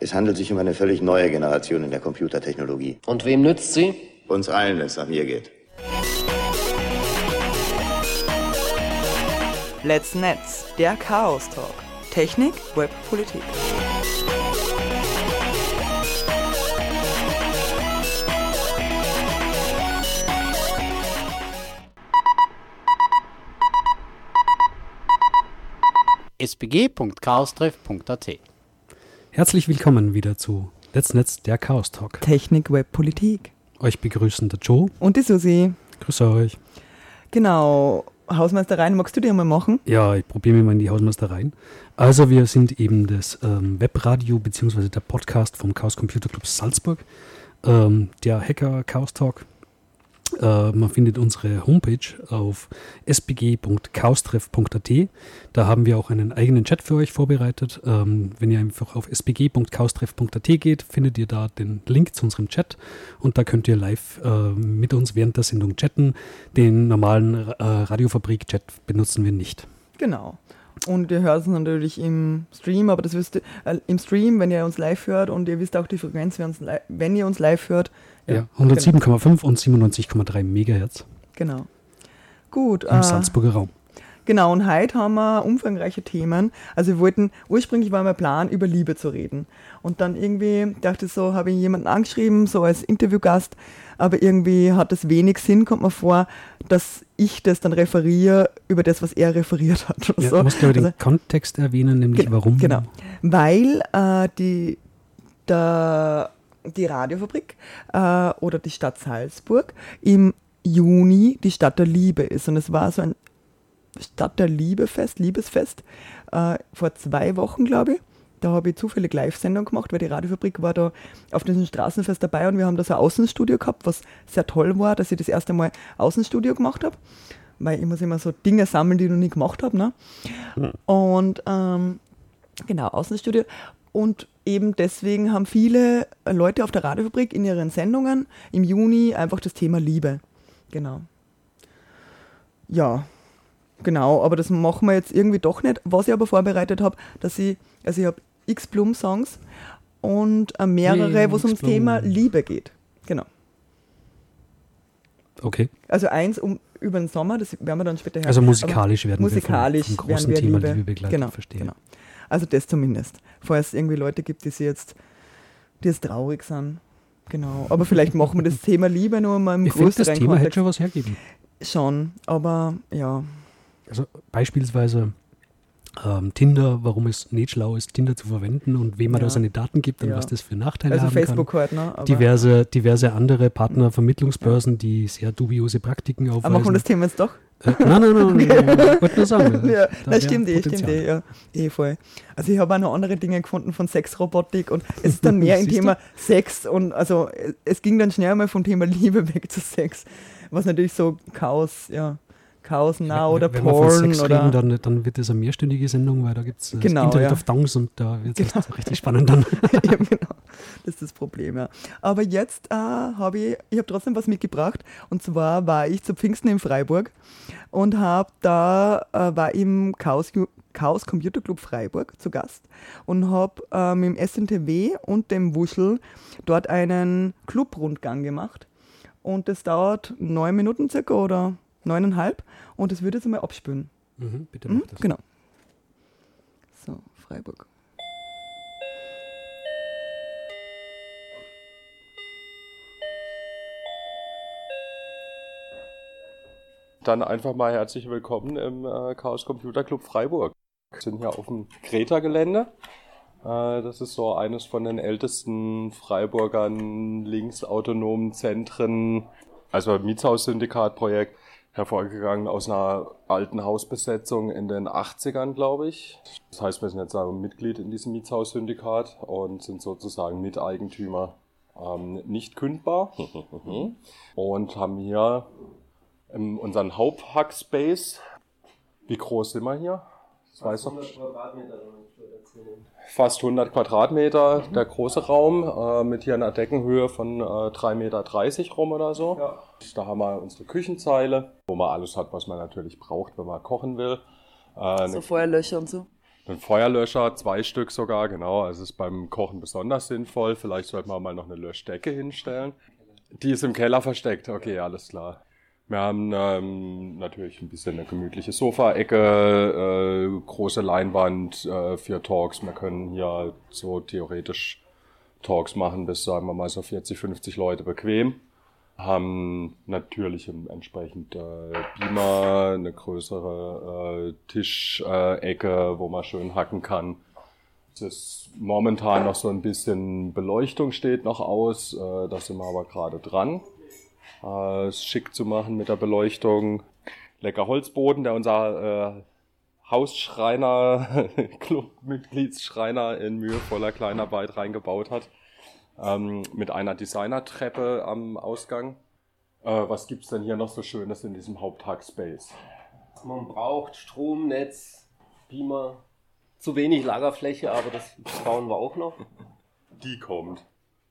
Es handelt sich um eine völlig neue Generation in der Computertechnologie. Und wem nützt sie? Uns allen, wenn es nach mir geht. Let's Netz, der Chaos Talk. Technik, Web, Politik. sbg.chaostreff.at Herzlich willkommen wieder zu Let's Netz, der Chaos Talk. Technik, Web, Politik. Euch begrüßen der Joe. Und die Susi. Grüße euch. Genau. Hausmeistereien magst du die einmal machen? Ja, ich probiere mich mal in die Hausmeister rein. Also wir sind eben das ähm, Webradio bzw. der Podcast vom Chaos Computer Club Salzburg. Ähm, der Hacker Chaos Talk. Äh, man findet unsere Homepage auf sbg.chaostreff.at. Da haben wir auch einen eigenen Chat für euch vorbereitet. Ähm, wenn ihr einfach auf sbg.chaostreff.at geht, findet ihr da den Link zu unserem Chat und da könnt ihr live äh, mit uns während der Sendung chatten. Den normalen äh, Radiofabrik-Chat benutzen wir nicht. Genau. Und ihr hört es natürlich im Stream, aber das wisst ihr äh, im Stream, wenn ihr uns live hört und ihr wisst auch die Frequenz, wenn ihr uns live hört. Ja, 107,5 und 97,3 Megahertz Genau. Gut. im äh, Salzburger Raum. Genau, und heute haben wir umfangreiche Themen. Also wir wollten, ursprünglich war mein Plan, über Liebe zu reden. Und dann irgendwie dachte ich so, habe ich jemanden angeschrieben, so als Interviewgast, aber irgendwie hat es wenig Sinn, kommt mir vor, dass ich das dann referiere über das, was er referiert hat. Ja, so. du musst den Also- Kontext erwähnen, nämlich Ge- warum. Genau. Weil äh, die, der, die Radiofabrik äh, oder die Stadt Salzburg im Juni die Stadt der Liebe ist. Und es war so ein Stadt der Liebe-Fest, Liebesfest, äh, vor zwei Wochen, glaube ich. Da habe ich zufällig Live-Sendung gemacht, weil die Radiofabrik war da auf diesem Straßenfest dabei und wir haben da so ein Außenstudio gehabt, was sehr toll war, dass ich das erste Mal Außenstudio gemacht habe. Weil ich muss immer so Dinge sammeln, die ich noch nie gemacht habe. Ne? Und ähm, genau, Außenstudio. Und eben deswegen haben viele Leute auf der Radiofabrik in ihren Sendungen im Juni einfach das Thema Liebe. Genau. Ja, genau, aber das machen wir jetzt irgendwie doch nicht. Was ich aber vorbereitet habe, dass ich, also ich habe x Blum-Songs und äh, mehrere, wo es ums. Thema Liebe geht. Genau. Okay. Also eins um über den Sommer, das werden wir dann später hören. Also musikalisch werden musikalisch wir vom, vom werden großen wir Thema Liebe, Liebe, begleitet, genau, verstehen. Genau. Also das zumindest. Falls es irgendwie Leute gibt, die sie jetzt, die jetzt traurig sind. Genau. Aber vielleicht machen wir das Thema Liebe nur mal im Ich finde, das größeren Thema hätte Kontext. schon was hergeben. Schon, aber ja. Also beispielsweise ähm, Tinder, warum es nicht schlau ist, Tinder zu verwenden und wem man Ja. da seine Daten gibt und Ja. was das für Nachteile Also haben Facebook kann. halt, ne? Aber, Diverse, diverse andere Partnervermittlungsbörsen, die sehr dubiose Praktiken aufweisen. aber machen wir das Thema jetzt doch? Äh, nein, nein, nein, nein, ich wollte nur sagen. ja, da das stimmt eh, stimmt eh, ja. Eh voll. Also ich habe auch noch andere Dinge gefunden von Sexrobotik und es ist dann mehr im Siehst du? Thema Sex und also es ging dann schnell mal vom Thema Liebe weg zu Sex, was natürlich so Chaos, ja, Chaos nah oder Wenn wir Porn von Sex oder reden, dann, dann wird das eine mehrstündige Sendung, weil da gibt es Genau, Internet ja. of Thongs und da wird es Genau. richtig spannend dann. Eben, genau. Das ist das Problem, ja. Aber jetzt äh, habe ich, ich habe trotzdem was mitgebracht. Und zwar war ich zu Pfingsten in Freiburg und habe da, äh, war im Chaos, Chaos Computer Club Freiburg zu Gast und habe äh, mit dem SNTW und dem Wuschel dort einen Clubrundgang gemacht. Und das dauert neun Minuten circa oder neuneinhalb. Und das würde jetzt einmal abspülen. Mhm, bitte Mhm, mach das. genau. So, Freiburg. Dann einfach mal herzlich willkommen im äh, Chaos Computer Club Freiburg. Wir sind hier auf dem Greta-Gelände. Äh, das ist so eines von den ältesten Freiburgern linksautonomen Zentren, also Mietshaus-Syndikat-Projekt, hervorgegangen aus einer alten Hausbesetzung in den 80ern, glaube ich. Das heißt, wir sind jetzt auch Mitglied in diesem Mietshaus-Syndikat und sind sozusagen Miteigentümer ähm, nicht kündbar und haben hier in unseren Haupthackspace. Wie groß sind wir hier? Das weiß doch. Fast 100 Quadratmeter, der große Raum, äh, mit hier einer Deckenhöhe von äh, 3,30 Meter rum oder so. Da haben wir unsere Küchenzeile, wo man alles hat, was man natürlich braucht, wenn man kochen will. Äh, So Feuerlöcher und so. Ein Feuerlöscher, zwei Stück sogar, genau. Also ist beim Kochen besonders sinnvoll. Vielleicht sollten wir mal noch eine Löschdecke hinstellen. Die ist im Keller versteckt. Okay, alles klar. Wir haben ähm, natürlich ein bisschen eine gemütliche Sofaecke, äh, große Leinwand äh, für Talks. Wir können hier so theoretisch Talks machen bis, sagen wir mal, so 40, 50 Leute bequem. Haben natürlich entsprechend äh, Beamer, eine größere äh, Tischecke, wo man schön hacken kann. Es ist momentan noch so ein bisschen Beleuchtung steht noch aus. Äh, da sind wir aber gerade dran äh, es schick zu machen mit der Beleuchtung. Lecker Holzboden, der unser äh, Hausschreiner, Clubmitgliedsschreiner in mühevoller Kleinarbeit reingebaut hat. Ähm, mit einer Designertreppe am Ausgang. Äh, was gibt's denn hier noch so Schönes in diesem Haupthackspace? Man braucht Stromnetz, Beamer, zu wenig Lagerfläche, aber das bauen wir auch noch. Die kommt.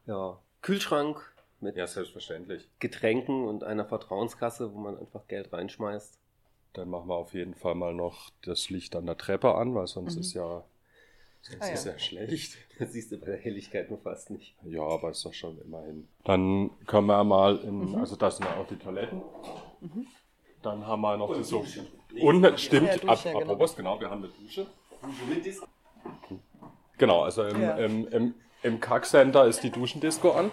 Ja, Kühlschrank, mit Ja, selbstverständlich. Getränken und einer Vertrauenskasse, wo man einfach Geld reinschmeißt. Dann machen wir auf jeden Fall mal noch das Licht an der Treppe an, weil sonst ist ja, sonst Ah, ist ja. ja schlecht. Das siehst du bei der Helligkeit nur fast nicht. Ja, aber ist doch schon immerhin. Dann können wir mal in, also das sind ja auch die Toiletten. Dann haben wir noch die so. Und stimmt, Ja, Dusche, ab, genau. apropos, genau, wir haben eine Dusche. Genau, also im, Ja. im, im, im Kack-Center ist die Duschendisco an.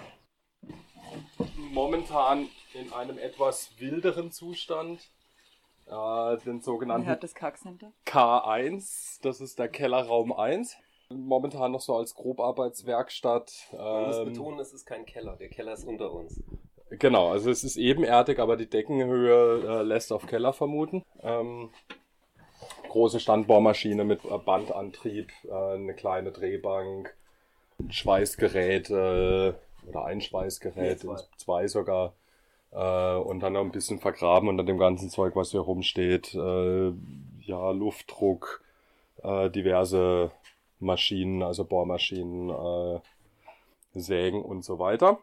Momentan in einem etwas wilderen Zustand. Äh, den sogenannten das Kackcenter? K1, das ist der Kellerraum 1. Momentan noch so als Grobarbeitswerkstatt. Man muss Ähm, betonen, es ist kein Keller. Der Keller ist unter uns. Genau, also es ist ebenerdig, aber die Deckenhöhe äh, lässt auf Keller vermuten. Ähm, große Standbohrmaschine mit äh, Bandantrieb, äh, eine kleine Drehbank, Schweißgeräte oder ein Schweißgerät, Nee, zwei. zwei sogar. Äh, und dann noch ein bisschen vergraben unter dem ganzen Zeug, was hier rumsteht. Äh, ja, Luftdruck, äh, diverse Maschinen, also Bohrmaschinen, äh, Sägen und so weiter.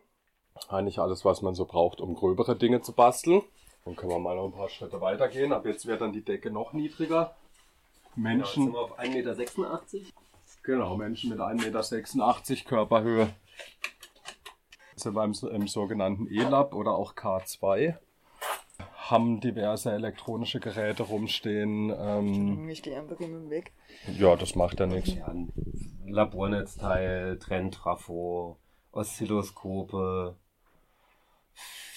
Eigentlich alles, was man so braucht, um gröbere Dinge zu basteln. Dann können wir mal noch ein paar Schritte weitergehen. Ab jetzt wird dann die Decke noch niedriger. Menschen, wir auf 1,86 Meter. genau, Menschen mit 1,86 Meter Körperhöhe sind beim im sogenannten E-Lab oder auch K2. Haben diverse elektronische Geräte rumstehen. Ähm, Ich stehe einfach im Weg. ja, das macht ja nichts. Ja, Labornetzteil, Trenntrafo, Oszilloskope,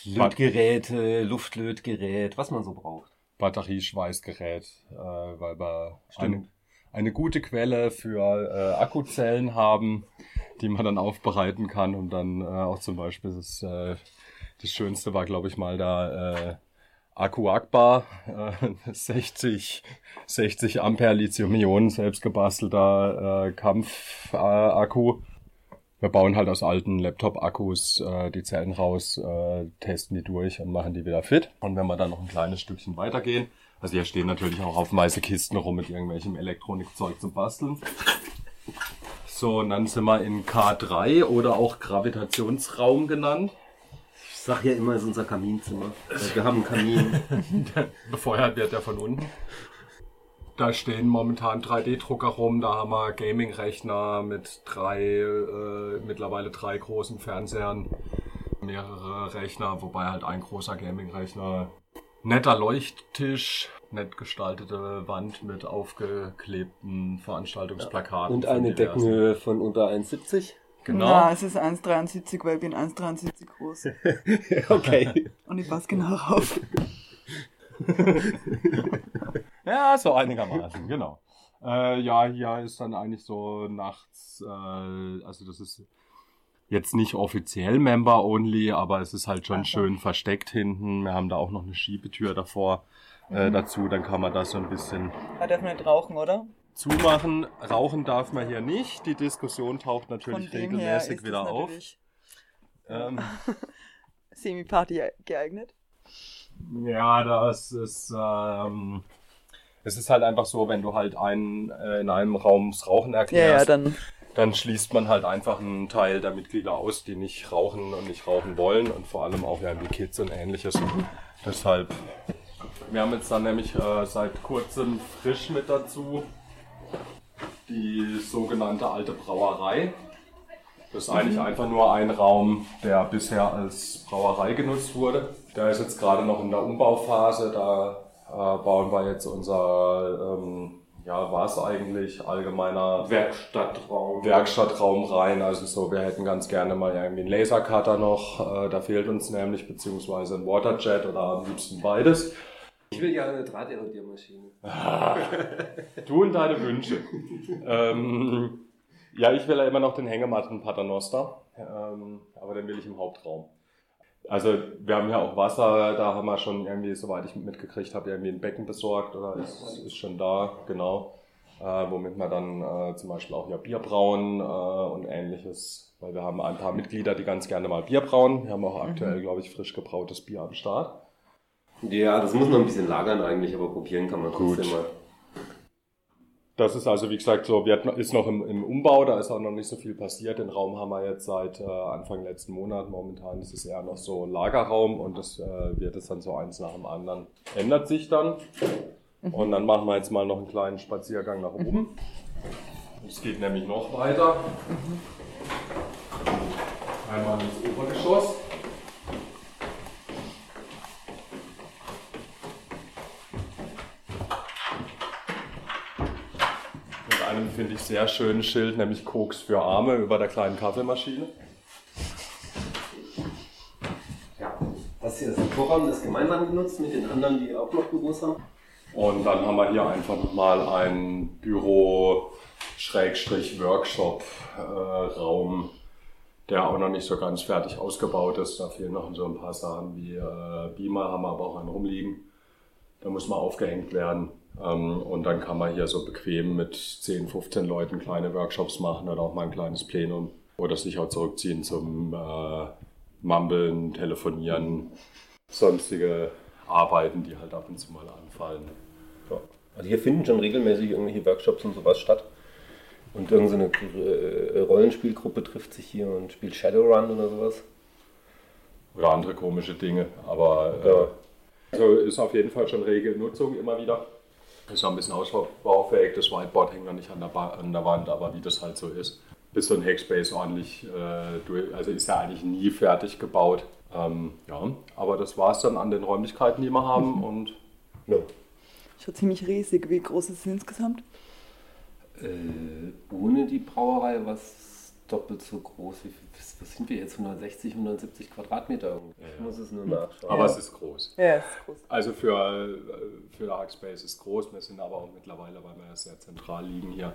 Lötgeräte, Luftlötgerät, was man so braucht. Batterieschweißgerät, äh, weil wir Stimmt. Eine, gute Quelle für äh, Akkuzellen haben, die man dann aufbereiten kann und dann äh, auch zum Beispiel das, äh, das Schönste war, glaube ich, mal da äh, Akku Akbar, äh, 60, 60 Ampere Lithium-Ionen, selbst gebastelter äh, Kampf-Akku. Wir bauen halt aus alten Laptop-Akkus äh, die Zellen raus, äh, testen die durch und machen die wieder fit. Und wenn wir dann noch ein kleines Stückchen weitergehen, also hier stehen natürlich auch haufenweise Kisten rum mit irgendwelchem Elektronikzeug zum Basteln. So, und dann sind wir in K3 oder auch Gravitationsraum genannt. Ich sag ja immer, es ist unser Kaminzimmer. Wir haben einen Kamin. Befeuert wird der von unten. Da stehen momentan 3D-Drucker rum, da haben wir Gaming-Rechner mit drei, äh, mittlerweile drei großen Fernsehern, mehrere Rechner, wobei halt ein großer Gaming-Rechner, netter Leuchttisch, nett gestaltete Wand mit aufgeklebten Veranstaltungsplakaten. Und von eine diversen- Deckenhöhe von unter 1,70. Genau. Na, es ist 1,73, weil ich bin 1,73 groß. okay. Und ich passe genau auf. Ja, so einigermaßen, genau. Äh, ja, hier ist dann eigentlich so nachts, äh, also das ist jetzt nicht offiziell Member-Only, aber es ist halt schon so. schön versteckt hinten. Wir haben da auch noch eine Schiebetür davor äh, dazu, dann kann man das so ein bisschen Da darf man nicht rauchen, oder? zumachen. Rauchen darf man hier nicht. Die Diskussion taucht natürlich regelmäßig wieder auf. Ähm, Semi-Party geeignet. Ja, das ist, ähm, es ist halt einfach so, wenn du halt einen, äh, in einem Raum das Rauchen Ja, ja, erklärst, dann. Dann schließt man halt einfach einen Teil der Mitglieder aus, die nicht rauchen und nicht rauchen wollen und vor allem auch ja die Kids und ähnliches. Deshalb, wir haben jetzt dann nämlich äh, seit kurzem frisch mit dazu die sogenannte alte Brauerei. Das ist eigentlich einfach nur ein Raum, der bisher als Brauerei genutzt wurde. Der ist jetzt gerade noch in der Umbauphase. Da äh, bauen wir jetzt unser, ähm, ja, war es eigentlich allgemeiner Werkstattraum. Werkstattraum rein. Also so, wir hätten ganz gerne mal irgendwie einen Lasercutter noch. Äh, da fehlt uns nämlich, beziehungsweise ein Waterjet oder am liebsten beides. Ich will ja eine Drahterodiermaschine. Du und deine Wünsche. ähm, ja, ich will ja immer noch den Hängematten Paternoster, ähm, aber den will ich im Hauptraum. Also wir haben ja auch Wasser, da haben wir schon irgendwie, soweit ich mitgekriegt habe, irgendwie ein Becken besorgt oder ist, ist schon da, genau. Äh, womit wir dann äh, zum Beispiel auch ja Bier brauen äh, und ähnliches, weil wir haben ein paar Mitglieder, die ganz gerne mal Bier brauen. Wir haben auch aktuell, glaube ich, frisch gebrautes Bier am Start. Ja, das muss noch ein bisschen lagern eigentlich, aber probieren kann man Gut. trotzdem mal. Das ist also, wie gesagt, so, wir hatten- ist noch im, im Umbau, da ist auch noch nicht so viel passiert. Den Raum haben wir jetzt seit äh, Anfang letzten Monat. Momentan ist es eher noch so Lagerraum und das äh, wird es dann so eins nach dem anderen. Ändert sich dann. Und dann machen wir jetzt mal noch einen kleinen Spaziergang nach oben. Es geht nämlich noch weiter. Einmal ins Obergeschoss. Mit einem, finde ich, sehr schönen Schild, nämlich Koks für Arme über der kleinen Kaffeemaschine. Ja. Das hier ist ein Vorraum, das gemeinsam genutzt mit den anderen, die auch noch Büros haben. Und dann haben wir hier einfach nochmal einen Büro-Workshop-Raum, der auch noch nicht so ganz fertig ausgebaut ist. Da fehlen noch so ein paar Sachen wie äh, Beamer, haben wir aber auch einen rumliegen. Da muss mal aufgehängt werden. Ähm, und dann kann man hier so bequem mit 10, 15 Leuten kleine Workshops machen oder auch mal ein kleines Plenum. Oder sich auch zurückziehen zum äh, Mumbeln, Telefonieren, sonstige Arbeiten, die halt ab und zu mal anfallen. Ja. Also hier finden schon regelmäßig irgendwelche Workshops und sowas statt. Und irgendeine äh, Rollenspielgruppe trifft sich hier und spielt Shadowrun oder sowas. oder andere komische Dinge. Aber äh, also ist auf jeden Fall schon rege Nutzung immer wieder. Ist noch ein bisschen ausbaufähig. Das Whiteboard hängt noch nicht an der, ba an der Wand, aber wie das halt so ist. Bis so ein Hackspace ordentlich äh, durch, also ist ja eigentlich nie fertig gebaut. Ähm, ja, aber das war es dann an den Räumlichkeiten, die wir haben. Und Ja. Schon ziemlich riesig. Wie groß ist es insgesamt? Äh, ohne die Brauerei was doppelt so groß. Wie, was, was sind wir jetzt? 160, 170 Quadratmeter irgendwie. Ich muss es nur nachschauen. aber es ist groß. Ja, ist groß. Also für, für Hackspace ist groß. Wir sind aber auch mittlerweile, weil wir ja sehr zentral liegen hier,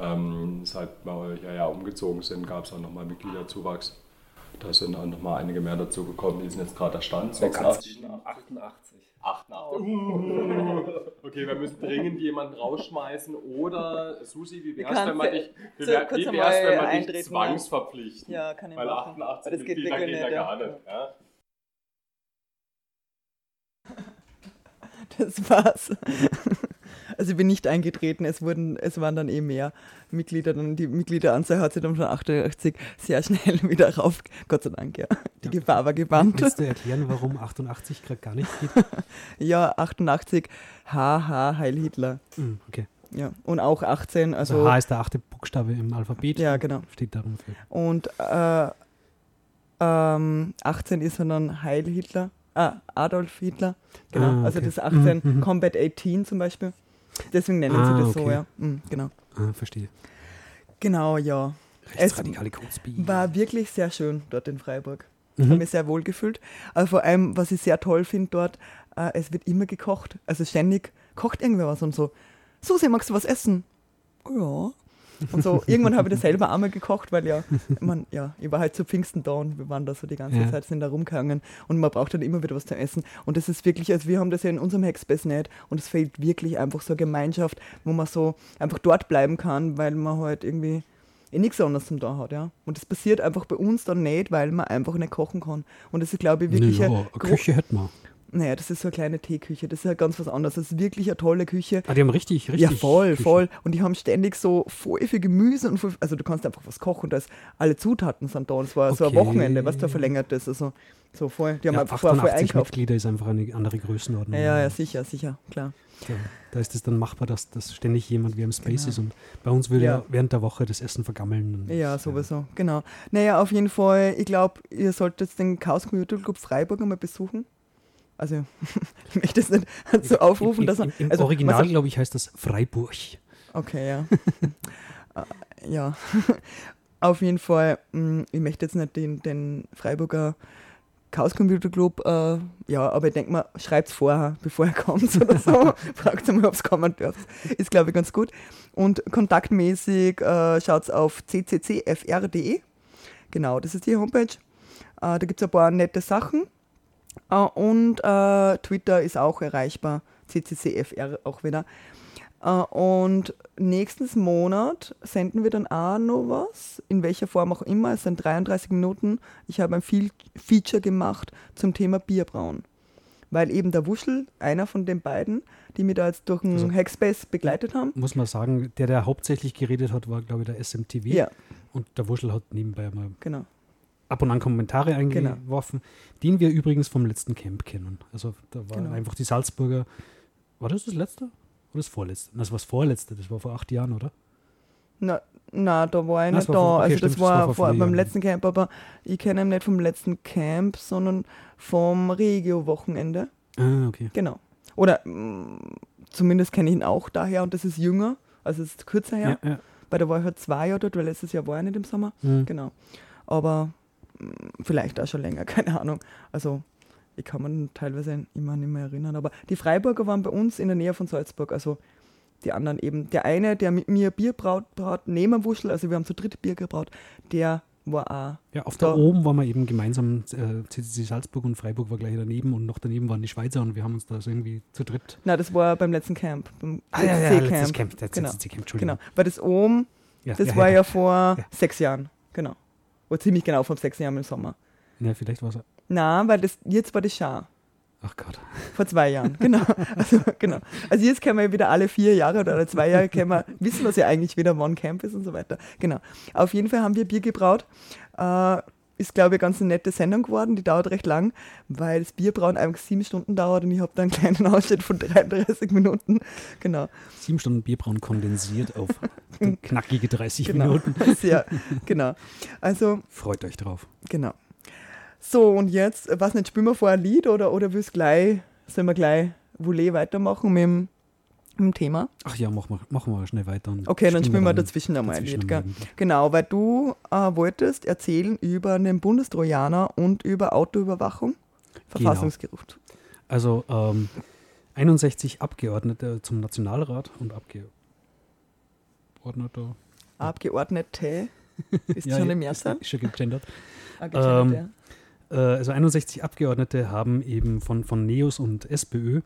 ähm, seit wir ja, ja umgezogen sind, gab es auch nochmal Mitgliederzuwachs. Da sind auch nochmal einige mehr dazu gekommen. Die sind jetzt gerade der Stand. 86. 88. 88. Okay, wir müssen dringend jemanden rausschmeißen. Oder, Susi, wie wär's, wenn man ja- dich, wie wär, wie wär's, wenn man dich eintreten, zwangsverpflichten? Ja, kann ich Weil machen. 88 Aber das geht wirklich geht ja nicht, gar nicht. Ja? Das war's. Also ich bin nicht eingetreten, es, wurden, es waren dann eh mehr Mitglieder. Dann die Mitgliederanzahl hat sich dann von 88 sehr schnell wieder rauf. Gott sei Dank, ja. Die Gefahr war gebannt. Willst du erklären, warum 88 gerade gar nicht geht? Ja, 88, HH, Heil Hitler. Hm, okay. Ja, und auch 18, Also, also, H ist der achte Buchstabe im Alphabet. Ja, genau. Steht darum für. und äh, ähm, 18 ist dann Heil Hitler, ah, Adolf Hitler, genau, Ah, also okay. das 18, Mhm, mhm. Combat 18 zum Beispiel. Deswegen nennen Ah, sie das so, okay. ja. Mhm, genau. Ah, verstehe. Genau, ja. Rechtsradikale Kurzbi. war wirklich sehr schön dort in Freiburg. Ich Mhm. habe mich sehr wohl gefühlt. Aber vor allem, was ich sehr toll finde dort, äh, es wird immer gekocht. Also ständig kocht irgendwer was und so. Susi, magst du was essen? Ja. Und so, irgendwann habe ich das selber einmal gekocht, weil ja, man, ja, ich war halt zu Pfingsten da und wir waren da so die ganze Ja. Zeit, sind da rumgegangen und man braucht dann immer wieder was zu essen. Und das ist wirklich, also wir haben das ja in unserem Hackspace nicht und es fehlt wirklich einfach so eine Gemeinschaft, wo man so einfach dort bleiben kann, weil man halt irgendwie eh nichts anderes zum da hat, ja. Und das passiert einfach bei uns dann nicht, weil man einfach nicht kochen kann. Und das ist, glaube ich, wirklich ja, ein eine Küche hätten wir. Naja, das ist so eine kleine Teeküche. Das ist ja ganz was anderes. Das ist wirklich eine tolle Küche. Ah, die haben richtig, richtig. Ja, voll, Küche. voll. Und die haben ständig so voll viel Gemüse und voll, also du kannst einfach was kochen. Da ist alle Zutaten sind da. Und es war so ein Okay. Wochenende, was da verlängert ist. Also so voll. Die haben Ja, einfach voll 88 einkauft. Mitglieder ist einfach eine andere Größenordnung. Ja, ja, sicher, sicher, klar. Da, da ist es dann machbar, dass, dass ständig jemand wie im Space Genau. ist. Und bei uns würde Ja. ja. während der Woche das Essen vergammeln. Ja, sowieso, genau. Naja, auf jeden Fall, ich glaube, ihr solltet den Chaos Computer Club Freiburg einmal besuchen. Also, ich möchte es nicht so aufrufen, dass man. im also, Original, glaube ich, heißt das Freiburg. Okay, ja. Äh, ja. Auf jeden Fall, mh, ich möchte jetzt nicht den, den Freiburger Chaos Computer Club, äh, ja, aber ich denke mal, schreibt es vorher, bevor er kommt oder so. Fragt mal, ob es kommen dürft. Ist, glaube ich, ganz gut. Und kontaktmäßig äh, schaut auf cccfr.de. Genau, das ist die Homepage. Äh, da gibt es ein paar nette Sachen. Äh, und äh, Twitter ist auch erreichbar. CCCFR auch wieder. Äh, und nächstes Monat senden wir dann auch noch was, in welcher Form auch immer. Es sind 33 Minuten. Ich habe ein Fe- Feature gemacht zum Thema Bierbrauen. Weil eben der Wuschel, einer von den beiden, die mir da jetzt durch den Also- Hackspace begleitet haben. Muss man sagen, der, der hauptsächlich geredet hat, war, glaube ich, der SMTV. Ja, Und der Wuschel hat nebenbei mal genau. Ab und an Kommentare eingeworfen, den wir übrigens vom letzten Camp kennen. Also da war Genau. einfach die Salzburger. War das das letzte? Oder das vorletzte? Das war das vorletzte, das war vor acht Jahren, oder? Na, na, da war ich Ah, nicht war da. vor- okay, also stimmt, das das war war, vor vor, beim letzten Camp, aber ich kenne ihn nicht vom letzten Camp, sondern vom Regio-Wochenende. Ah, okay. Genau. Oder mm, zumindest kenne ich ihn auch daher und das ist jünger, also es ist kürzer her. Ja, ja. Weil da war ich halt zwei Jahre dort, weil letztes Jahr war ich nicht im Sommer. Mhm. Genau. Aber vielleicht auch schon länger, keine Ahnung. Also ich kann mich teilweise immer nicht mehr erinnern. Aber die Freiburger waren bei uns in der Nähe von Salzburg. Also die anderen eben. Der eine, der mit mir Bier braut, braut neben Wuschel, also wir haben zu dritt Bier gebraut, der war auch. Ja, auf Da- der oben waren wir eben gemeinsam, äh, CCC Salzburg und Freiburg war gleich daneben und noch daneben waren die Schweizer und wir haben uns da so irgendwie zu dritt. Na, das war beim letzten Camp. Beim Ah, ja, ja, CC letztes Camp, das Genau. CCC Camp, Entschuldigung. Genau. Weil das oben, Ja, das war ja, vor Ja. sechs Jahren. Genau. War ziemlich genau vor sechs Jahren im Sommer. Ja, vielleicht war es. Na, weil das jetzt war das Schar. Ach Gott. Vor zwei Jahren, genau. Also, genau. also jetzt können wir ja wieder alle vier Jahre oder alle zwei Jahre können wir, wissen wir ja eigentlich wieder, wann Camp ist und so weiter. Genau. Auf jeden Fall haben wir Bier gebraut. Äh, ist, glaube ich, eine ganz nette Sendung geworden. Die dauert recht lang, weil das Bierbrauen einfach sieben Stunden dauert und ich habe da einen kleinen Ausschnitt von 33 Minuten. Genau. Sieben Stunden Bierbrauen kondensiert auf knackige 30 genau. Minuten. Sehr, genau. Also, Freut euch drauf. genau. So, und jetzt, was nicht, spielen wir vor ein Lied oder, oder willst gleich, sollen wir gleich Voulez weitermachen mit dem, dem Thema? Ach ja, machen wir, machen wir schnell weiter. Okay, dann spielen wir dazwischen einmal ein Lied. Gell? Genau, weil du äh, wolltest erzählen über einen Bundestrojaner und über Autoüberwachung. Genau. Verfassungsgericht. Also ähm, 61 Abgeordnete zum Nationalrat und Abgeordneter. Abgeordnete. Ist Ja, schon ja, im Mehrzahl? Ist schon gegendert. Ah, gegendert, Äh, also 61 Abgeordnete haben eben von, von NEOS und SPÖ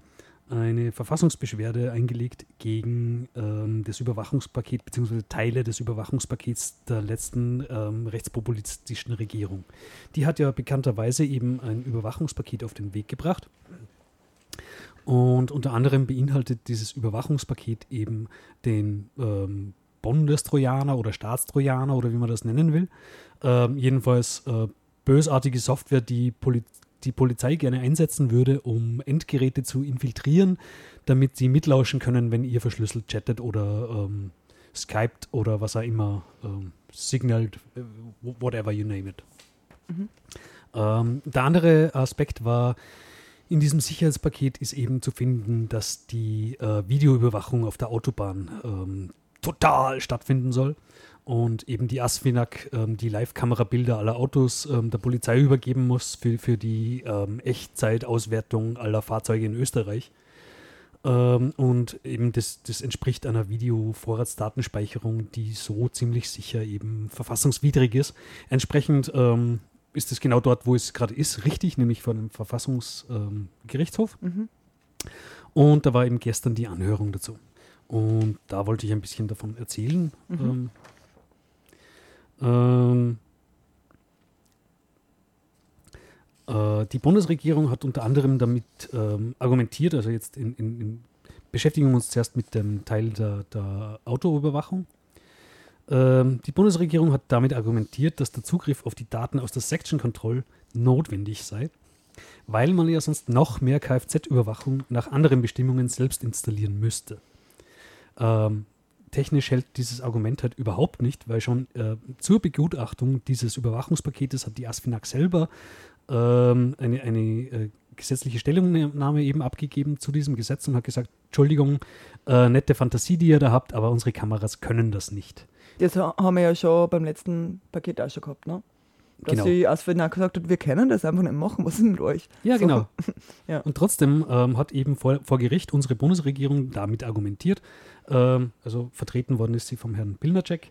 eine Verfassungsbeschwerde eingelegt gegen ähm, das Überwachungspaket bzw. Teile des Überwachungspakets der letzten ähm, rechtspopulistischen Regierung. Die hat ja bekannterweise eben ein Überwachungspaket auf den Weg gebracht. Und unter anderem beinhaltet dieses Überwachungspaket eben den ähm, Bundestrojaner oder Staatstrojaner oder wie man das nennen will. Ähm, jedenfalls äh, bösartige Software, die Poli die Polizei gerne einsetzen würde, um Endgeräte zu infiltrieren, damit sie mitlauschen können, wenn ihr verschlüsselt chattet oder ähm, skypt oder was auch immer, ähm, signalt, äh, whatever you name it. Ähm, der andere Aspekt war, in diesem Sicherheitspaket ist eben zu finden, dass die äh, Videoüberwachung auf der Autobahn ähm, total stattfinden soll und eben die ASFINAG ähm, die Live-Kamerabilder aller Autos ähm, der Polizei übergeben muss für, für die ähm, Echtzeitauswertung aller Fahrzeuge in Österreich. Ähm, und eben das, das entspricht einer Videovorratsdatenspeicherung, die so ziemlich sicher eben verfassungswidrig ist. Entsprechend ähm, ist es genau dort, wo es gerade ist, richtig, nämlich vor dem Verfassungsgerichtshof. Mhm. Und da war eben gestern die Anhörung dazu. Und da wollte ich ein bisschen davon erzählen. Mhm. Ähm, Äh, die Bundesregierung hat unter anderem damit ähm, argumentiert, also jetzt in, in, in beschäftigen wir uns zuerst mit dem Teil der, der Autoüberwachung. Ähm, die Bundesregierung hat damit argumentiert, dass der Zugriff auf die Daten aus der Section Control notwendig sei, weil man ja sonst noch mehr Kfz-Überwachung nach anderen Bestimmungen selbst installieren müsste. Ähm, technisch hält dieses Argument halt überhaupt nicht, weil schon äh, zur Begutachtung dieses Überwachungspaketes hat die ASFINAG selber ähm, eine, eine äh, gesetzliche Stellungnahme eben abgegeben zu diesem Gesetz und hat gesagt, Entschuldigung, äh, nette Fantasie, die ihr da habt, aber unsere Kameras können das nicht. Das haben wir ja schon beim letzten Paket auch schon gehabt, ne? Dass Genau. die ASFINAG gesagt hat, wir können das einfach nicht machen, was ist mit euch? Ja, So. genau. Ja. Und trotzdem ähm, hat eben vor, vor Gericht unsere Bundesregierung damit argumentiert, ähm, also vertreten worden ist sie vom Herrn Pilnacek,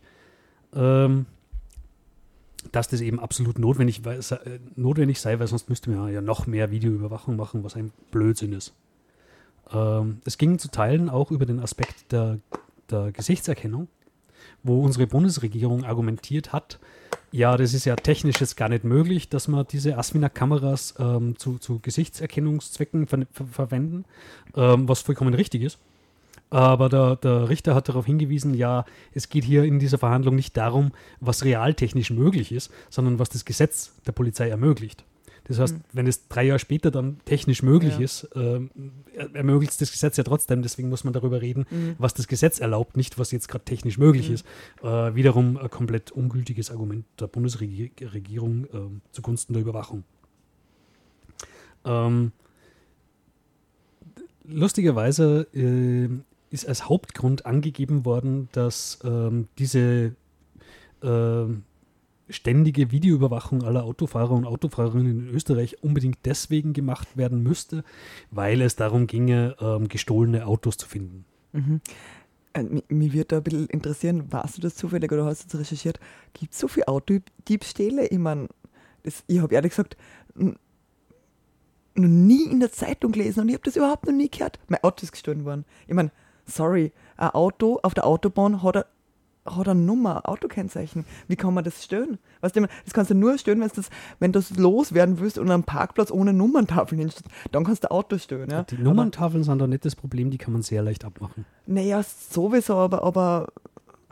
ähm, dass das eben absolut notwendig, wei- sei- äh, notwendig sei, weil sonst müsste man ja noch mehr Videoüberwachung machen, was ein Blödsinn ist. Ähm, es ging zu Teilen auch über den Aspekt der, der Gesichtserkennung, wo unsere Bundesregierung argumentiert hat, ja, das ist ja technisch jetzt gar nicht möglich, dass man diese Aswina-Kameras ähm, zu, zu Gesichtserkennungszwecken ver ver verwenden, ähm, was vollkommen richtig ist. Aber der, der Richter hat darauf hingewiesen, ja, es geht hier in dieser Verhandlung nicht darum, was realtechnisch möglich ist, sondern was das Gesetz der Polizei ermöglicht. Das heißt, wenn es drei Jahre später dann technisch möglich Ja. ist, er- ermöglicht es das Gesetz ja trotzdem. Deswegen muss man darüber reden, was das Gesetz erlaubt, nicht was jetzt gerade technisch möglich ist. Äh, wiederum ein komplett ungültiges Argument der Bundesregierung ähm, zugunsten der Überwachung. Ähm, lustigerweise äh, ist als Hauptgrund angegeben worden, dass ähm, diese ähm, ständige Videoüberwachung aller Autofahrer und Autofahrerinnen in Österreich unbedingt deswegen gemacht werden müsste, weil es darum ginge, ähm, gestohlene Autos zu finden. Äh, mi- Mich würde da ein bisschen interessieren, warst du das zufällig oder hast du das recherchiert? Gibt es so viele Autodiebstähle? Ich meine, ich habe ehrlich gesagt noch nie in der Zeitung gelesen und ich habe das überhaupt noch nie gehört. Mein Auto ist gestohlen worden. Ich meine, sorry, ein Auto auf der Autobahn hat eine, hat eine Nummer, Autokennzeichen. Wie kann man das stören? Weißt du, das kannst du nur stören, wenn du das, wenn das loswerden willst und einen Parkplatz ohne Nummerntafeln hinstellst. Dann kannst du Auto stören. Ja? Die Aber- Nummerntafeln sind da nicht das Problem, die kann man sehr leicht abmachen. Naja, sowieso, aber, aber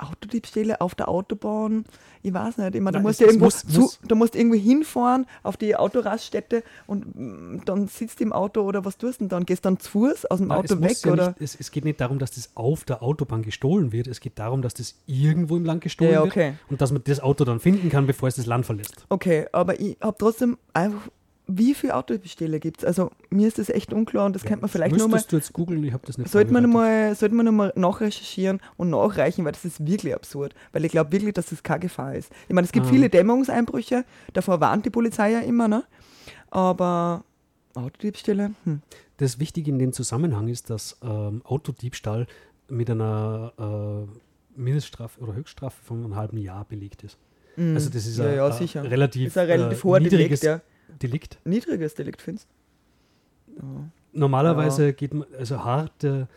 Autodiebstähle auf der Autobahn, ich weiß nicht, du Nein, musst es irgendwo, muss- zu, muss- du musst irgendwo hinfahren auf die Autoraststätte und mm, dann sitzt du im Auto oder was tust du denn dann? Gehst dann zu Fuß aus dem Nein, Auto weg ja oder? Nicht, es, es geht nicht darum, dass das auf der Autobahn gestohlen wird. Es geht darum, dass das irgendwo im Land gestohlen Ja, okay. wird und dass man das Auto dann finden kann, bevor es das Land verlässt. Okay, aber ich habe trotzdem einfach, wie viele Autodiebstähle gibt es? Also mir ist das echt unklar und das könnte man vielleicht nochmal Müsstest du jetzt googeln, ich habe das nicht Sollte man, vorbereitet. mal, sollte man nochmal nachrecherchieren und nachreichen, weil das ist wirklich absurd. Weil ich glaube wirklich, dass das keine Gefahr ist. Ich meine, es gibt Ah. viele Dämmungseinbrüche, davor warnt die Polizei ja immer, ne? Aber Autodiebstähle, hm. Das Wichtige in dem Zusammenhang ist, dass ähm, Autodiebstahl mit einer äh, Mindeststrafe oder Höchststrafe von einem halben Jahr belegt ist. Also das ist. Ja, ein, ja, ein relativ, ist ein relativ äh, niedriges Delikt, ja. Delikt. Niedriges Delikt, findest Normalerweise geht man, also harte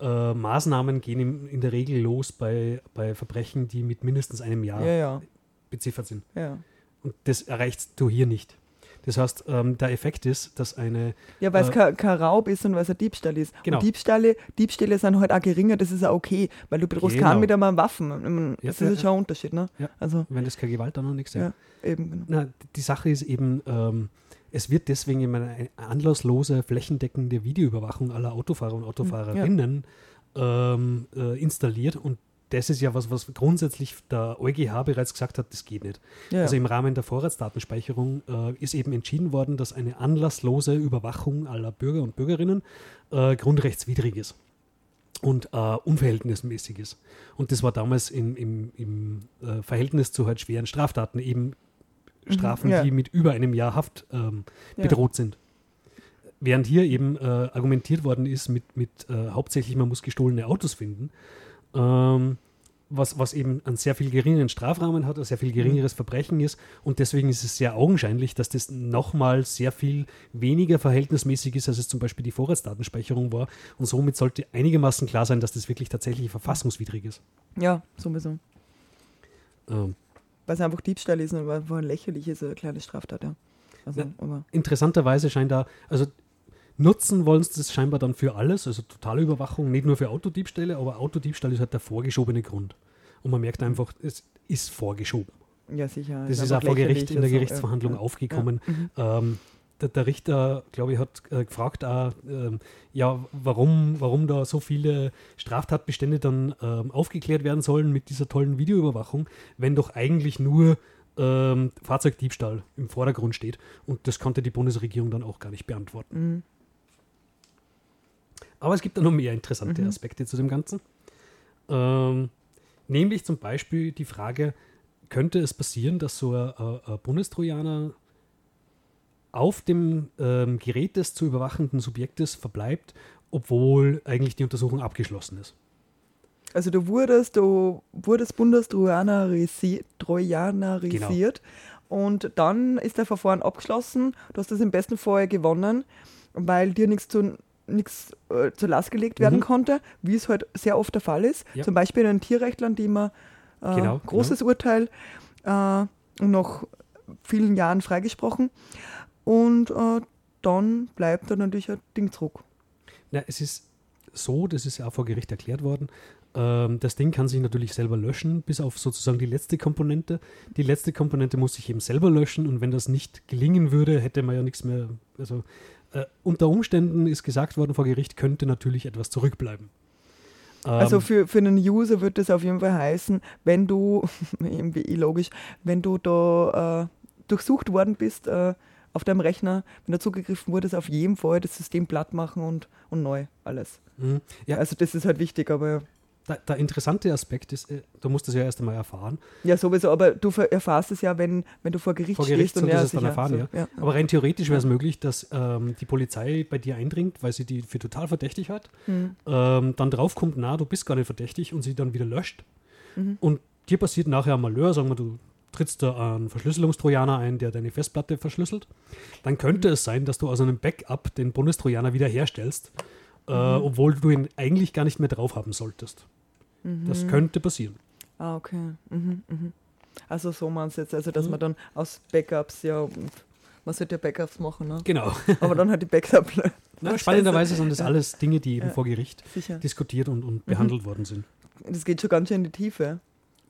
äh, Maßnahmen gehen im, in der Regel los bei, bei Verbrechen, die mit mindestens einem Jahr Ja, ja, beziffert sind. ja. Und das erreichst du hier nicht. Das heißt, ähm, der Effekt ist, dass eine Ja, weil es Äh, kein, kein Raub ist und weil es ein Diebstahl ist. Genau. Und Diebstähle, Diebstähle sind halt auch geringer, das ist auch okay, weil du bedrohst Genau. keinen mit einem Waffen. Ja, Das ja, ist schon ja. ein Unterschied, ne? Ja. Also, wenn das keine Gewalt dann noch nichts ist. ja, eben, genau. Na, die Sache ist eben, ähm, es wird deswegen immer eine anlasslose, flächendeckende Videoüberwachung aller Autofahrer und Autofahrerinnen ähm, äh, installiert und das ist ja was, was grundsätzlich der EuGH bereits gesagt hat, das geht nicht. Ja. Also im Rahmen der Vorratsdatenspeicherung äh, ist eben entschieden worden, dass eine anlasslose Überwachung aller Bürger und Bürgerinnen äh, grundrechtswidrig ist und äh, unverhältnismäßig ist. Und das war damals im, im, im äh, Verhältnis zu halt schweren Straftaten eben Strafen, ja. die mit über einem Jahr Haft ähm, Ja. bedroht sind. Während hier eben äh, argumentiert worden ist mit, mit äh, hauptsächlich, man muss gestohlene Autos finden, ähm, was, was eben einen sehr viel geringeren Strafrahmen hat, ein sehr viel geringeres Verbrechen ist. Und deswegen ist es sehr augenscheinlich, dass das nochmal sehr viel weniger verhältnismäßig ist, als es zum Beispiel die Vorratsdatenspeicherung war. Und somit sollte einigermaßen klar sein, dass das wirklich tatsächlich verfassungswidrig ist. ja, sowieso. Ähm, Weil es einfach Diebstahl ist und weil weil lächerlich ist, eine kleine Straftat, ja. Also, aber, Interessanterweise scheint da, also nutzen wollen sie das scheinbar dann für alles, also totale Überwachung, nicht nur für Autodiebstähle, aber Autodiebstahl ist halt der vorgeschobene Grund. Und man merkt einfach, es ist vorgeschoben. ja, sicher. Das ist einfach auch vor Gericht in der also, Gerichtsverhandlung ja, aufgekommen. Ja. Mhm. Ähm, der, der Richter, glaube ich, hat äh, gefragt, ähm, ja, warum, warum da so viele Straftatbestände dann ähm, aufgeklärt werden sollen mit dieser tollen Videoüberwachung, wenn doch eigentlich nur ähm, Fahrzeugdiebstahl im Vordergrund steht. Und das konnte die Bundesregierung dann auch gar nicht beantworten. Mhm. Aber es gibt da noch mehr interessante Mhm. Aspekte zu dem Ganzen. Ähm, nämlich zum Beispiel die Frage, könnte es passieren, dass so ein, ein, Bundestrojaner auf dem ähm, Gerät des zu überwachenden Subjektes verbleibt, obwohl eigentlich die Untersuchung abgeschlossen ist? Also du wurdest, du wurdest Bundestrojanerisi- Trojanerisiert und dann ist der Verfahren abgeschlossen. Du hast das im besten Fall gewonnen, weil dir nichts zu nichts äh, zur Last gelegt werden Mhm. konnte, wie es halt sehr oft der Fall ist. Ja. Zum Beispiel in den Tierrechtlern, die immer äh, Genau, großes Urteil äh, nach vielen Jahren freigesprochen. Und äh, dann bleibt dann natürlich ein Ding zurück. Na, es ist so, das ist ja auch vor Gericht erklärt worden, ähm, das Ding kann sich natürlich selber löschen, bis auf sozusagen die letzte Komponente. Die letzte Komponente muss sich eben selber löschen und wenn das nicht gelingen würde, hätte man ja nichts mehr. Also äh, unter Umständen ist gesagt worden vor Gericht, könnte natürlich etwas zurückbleiben. Also Ähm, für, für einen User wird das auf jeden Fall heißen, wenn du, irgendwie logisch, wenn du da äh, durchsucht worden bist äh, auf deinem Rechner, wenn da zugegriffen wurde, ist auf jeden Fall das System platt machen und, und neu alles. mhm. ja, Also das ist halt wichtig, aber der, der interessante Aspekt ist, äh, du musst es ja erst einmal erfahren. ja sowieso, aber du erfährst es ja, wenn, wenn du vor Gericht Vor Gericht stehst ja, du es dann erfahren, so, ja. Aber rein theoretisch wäre es möglich, dass ähm, die Polizei bei dir eindringt, weil sie die für total verdächtig hat, Hm. ähm, dann draufkommt, na, du bist gar nicht verdächtig und sie dann wieder löscht. Mhm. Und dir passiert nachher ein Malheur, sagen wir, du trittst da einen Verschlüsselungstrojaner ein, der deine Festplatte verschlüsselt. Dann könnte Mhm. es sein, dass du aus einem Backup den Bundestrojaner wiederherstellst, äh, Mhm. obwohl du ihn eigentlich gar nicht mehr drauf haben solltest. Mhm. Das könnte passieren. Ah, okay. Mhm, mhm. Also so meinst du jetzt, also dass Mhm. man dann aus Backups, ja, man sollte ja Backups machen, ne? Genau. aber dann hat die Backup Na, spannenderweise sind das alles Dinge, die eben Ja. vor Gericht sicher. diskutiert und, Mhm. und behandelt worden sind. Das geht schon ganz schön in die Tiefe.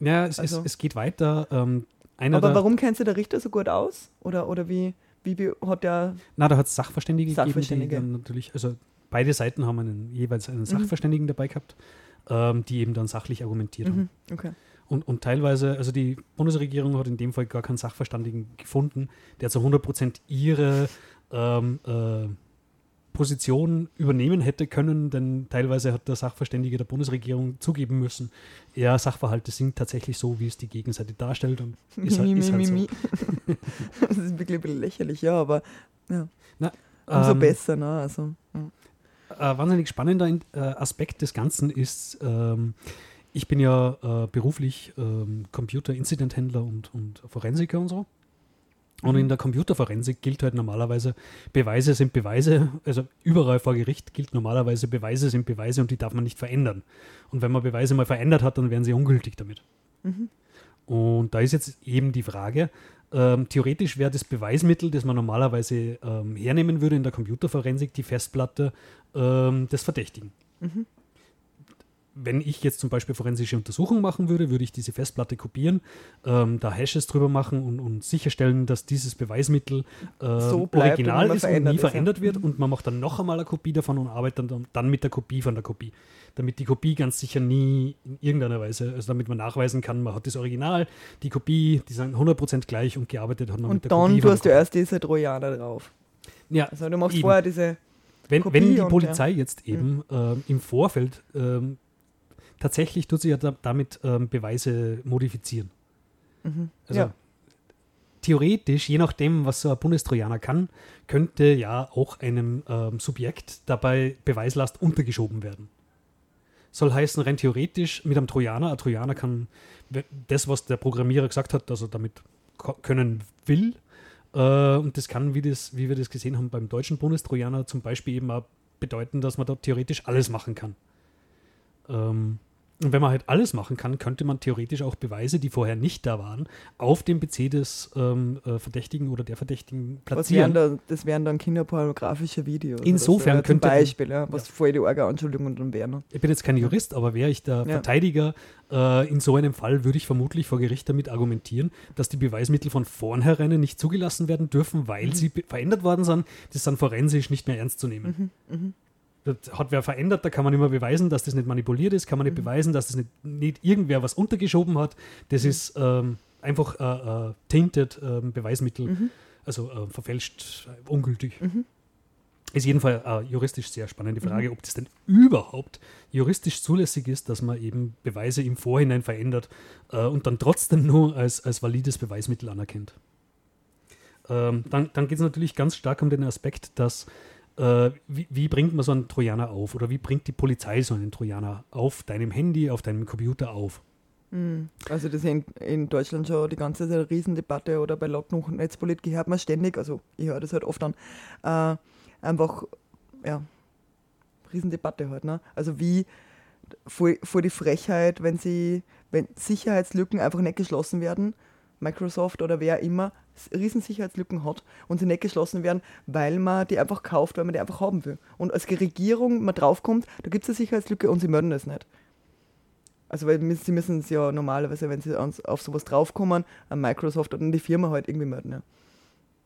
Ja, es, Also- es, es geht weiter. Ähm, Aber warum kennt sich der Richter so gut aus? Oder, oder wie, wie hat der. Na, da hat es Sachverständige, Sachverständige. gegeben, die dann natürlich, also beide Seiten haben einen, jeweils Mhm. einen Sachverständigen dabei gehabt, ähm, die eben dann sachlich argumentiert haben. Mhm, okay. Und, und teilweise, also die Bundesregierung hat in dem Fall gar keinen Sachverständigen gefunden, der zu 100% ihre ähm, äh, Position übernehmen hätte können, denn teilweise hat der Sachverständige der Bundesregierung zugeben müssen, ja, Sachverhalte sind tatsächlich so, wie es die Gegenseite darstellt und ist halt, ist halt so. das ist wirklich ein bisschen lächerlich, ja, aber Na, umso ähm, besser, ne? Also, ja. Ein wahnsinnig spannender äh, Aspekt des Ganzen ist, ähm, ich bin ja äh, beruflich ähm, Computer-Incident-Händler und, und Forensiker und so. Und in der Computerforensik gilt halt normalerweise, Beweise sind Beweise, also überall vor Gericht gilt normalerweise, Beweise sind Beweise und die darf man nicht verändern. Und wenn man Beweise mal verändert hat, dann werden sie ungültig damit. Mhm. Und da ist jetzt eben die Frage, ähm, theoretisch wäre das Beweismittel, das man normalerweise ähm, hernehmen würde in der Computerforensik, die Festplatte ähm, des Verdächtigen. Mhm. Wenn ich jetzt zum Beispiel forensische Untersuchungen machen würde, würde ich diese Festplatte kopieren, ähm, da Hashes drüber machen und, und sicherstellen, dass dieses Beweismittel ähm, So bleibt und original ist und verändert nie ist, verändert wird. Mhm. Und man macht dann noch einmal eine Kopie davon und arbeitet dann, dann mit der Kopie von der Kopie. Damit die Kopie ganz sicher nie in irgendeiner Weise, also damit man nachweisen kann, man hat das Original, die Kopie, die sind 100% gleich und gearbeitet hat man mit Und der dann Kopie. von tust du der erst diese Trojaner drauf. Ja, Also du machst Eben. vorher diese. wenn, wenn die und, Polizei jetzt eben ähm, im Vorfeld ähm, tatsächlich tut sie ja da, damit ähm, Beweise modifizieren. Mhm. Also ja. theoretisch, je nachdem, was so ein Bundestrojaner kann, könnte ja auch einem ähm, Subjekt dabei Beweislast untergeschoben werden. Soll heißen, rein theoretisch mit einem Trojaner, ein Trojaner kann das, was der Programmierer gesagt hat, dass er damit können will, äh, und das kann, wie, das, wie wir das gesehen haben beim deutschen Bundestrojaner, zum Beispiel eben auch bedeuten, dass man da theoretisch alles machen kann. Ähm, Und wenn man halt alles machen kann, könnte man theoretisch auch Beweise, die vorher nicht da waren, auf dem PC des ähm, äh, Verdächtigen oder der Verdächtigen platzieren. Wären da, das wären dann kinderpornografische Videos. Insofern so, könnte. Zum Beispiel, ja, was ja. voll die Orga-Anschuldigungen dann wären. Ich bin jetzt kein Jurist, aber wäre ich der ja. Verteidiger, äh, in so einem Fall würde ich vermutlich vor Gericht damit argumentieren, dass die Beweismittel von vornherein nicht zugelassen werden dürfen, weil mhm. sie verändert worden sind. Das sind forensisch nicht mehr ernst zu nehmen. Mhm. Mhm. Das hat wer verändert, da kann man immer beweisen, dass das nicht manipuliert ist, kann man nicht mhm. beweisen, dass das nicht, nicht irgendwer was untergeschoben hat. Das mhm. ist ähm, einfach äh, äh, tainted äh, Beweismittel, mhm. also äh, verfälscht, äh, ungültig. Mhm. Ist jedenfalls äh, juristisch sehr spannende mhm. Frage, ob das denn überhaupt juristisch zulässig ist, dass man eben Beweise im Vorhinein verändert und dann trotzdem nur als, als valides Beweismittel anerkennt. Ähm, dann dann geht es natürlich ganz stark um den Aspekt, dass äh, wie, wie, bringt man so einen Trojaner auf oder wie bringt die Polizei so einen Trojaner auf deinem Handy, auf deinem Computer auf? Hm. Also das ist in, in, Deutschland schon die ganze Zeit eine Riesendebatte oder bei Lautnuch Netzpolitik hört man ständig, also ich höre das halt oft an, äh, einfach, ja, Riesendebatte halt, ne? Also wie vor, vor die Frechheit, wenn sie, wenn Sicherheitslücken einfach nicht geschlossen werden, Microsoft oder wer immer Riesensicherheitslücken hat und sie nicht geschlossen werden, weil man die einfach kauft, weil man die einfach haben will. Und als Regierung man draufkommt, da gibt es eine Sicherheitslücke und sie melden das nicht. Also weil sie müssen es ja normalerweise, wenn sie auf sowas draufkommen, an Microsoft oder an die Firma halt irgendwie melden. Ja.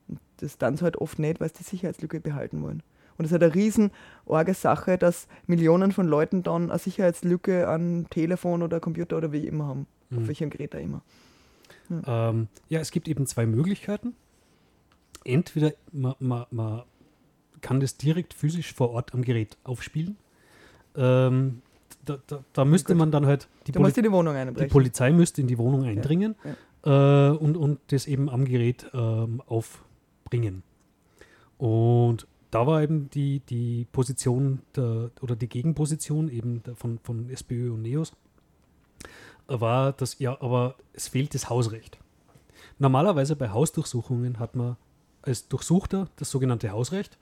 Und das dann halt oft nicht, weil sie die Sicherheitslücke behalten wollen. Und es ist halt eine riesen arge Sache, dass Millionen von Leuten dann eine Sicherheitslücke an Telefon oder Computer oder wie immer haben. Mhm. Auf welchem Gerät da immer. Hm. Ähm, ja, es gibt eben zwei Möglichkeiten. Entweder man, man, man, kann das direkt physisch vor Ort am Gerät aufspielen. Ähm, da, da, da, müsste man dann halt die, Poli die, die, Polizei müsste in die Wohnung eindringen ja, ja. Äh, und, und das eben am Gerät ähm, aufbringen. Und da war eben die, die Position der, oder die Gegenposition eben von, von SPÖ und NEOS, war das, ja, aber es fehlt das Hausrecht. Normalerweise bei Hausdurchsuchungen hat man als Durchsuchter das sogenannte Hausrecht,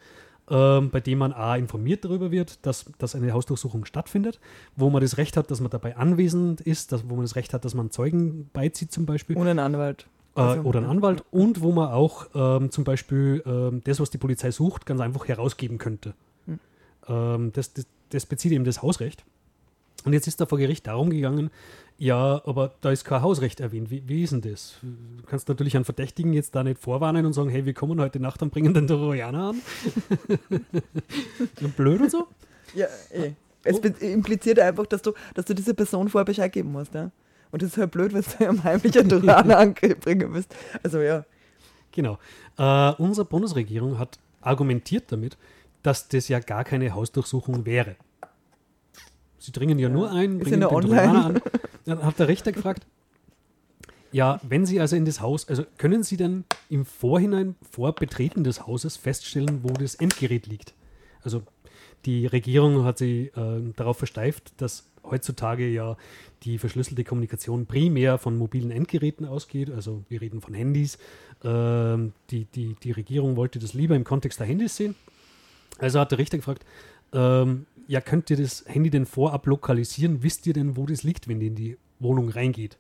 ähm, bei dem man A informiert darüber wird, dass, dass eine Hausdurchsuchung stattfindet, wo man das Recht hat, dass man dabei anwesend ist, dass, wo man das Recht hat, dass man Zeugen beizieht zum Beispiel. Und einen Anwalt. Äh, also, oder einen Anwalt und wo man auch ähm, zum Beispiel ähm, das, was die Polizei sucht, ganz einfach herausgeben könnte. Hm. Ähm, das, das, das bezieht eben das Hausrecht. Und jetzt ist da vor Gericht darum gegangen, ja, aber da ist kein Hausrecht erwähnt. Wie, wie ist denn das? Du kannst natürlich einen Verdächtigen jetzt da nicht vorwarnen und sagen, hey, wir kommen heute Nacht und bringen den Trojaner an. Blöd und so? Ja, eh. Es impliziert einfach, dass du, dass du dieser Person vorher Bescheid geben musst, ja. Und das ist halt blöd, wenn du einem heimlich einen Trojaner anbringen willst. Also ja. Genau. Äh, unsere Bundesregierung hat argumentiert damit, dass das ja gar keine Hausdurchsuchung wäre. Sie dringen ja, ja. nur ein, bringen den online. an. Dann hat der Richter gefragt, ja, wenn Sie also in das Haus, also können Sie dann im Vorhinein vor Betreten des Hauses feststellen, wo das Endgerät liegt? Also die Regierung hat sie äh, darauf versteift, dass heutzutage ja die verschlüsselte Kommunikation primär von mobilen Endgeräten ausgeht. Also wir reden von Handys. Ähm, die, die, die Regierung wollte das lieber im Kontext der Handys sehen. Also hat der Richter gefragt, ähm, ja, könnt ihr das Handy denn vorab lokalisieren? Wisst ihr denn, wo das liegt, wenn die in die Wohnung reingeht?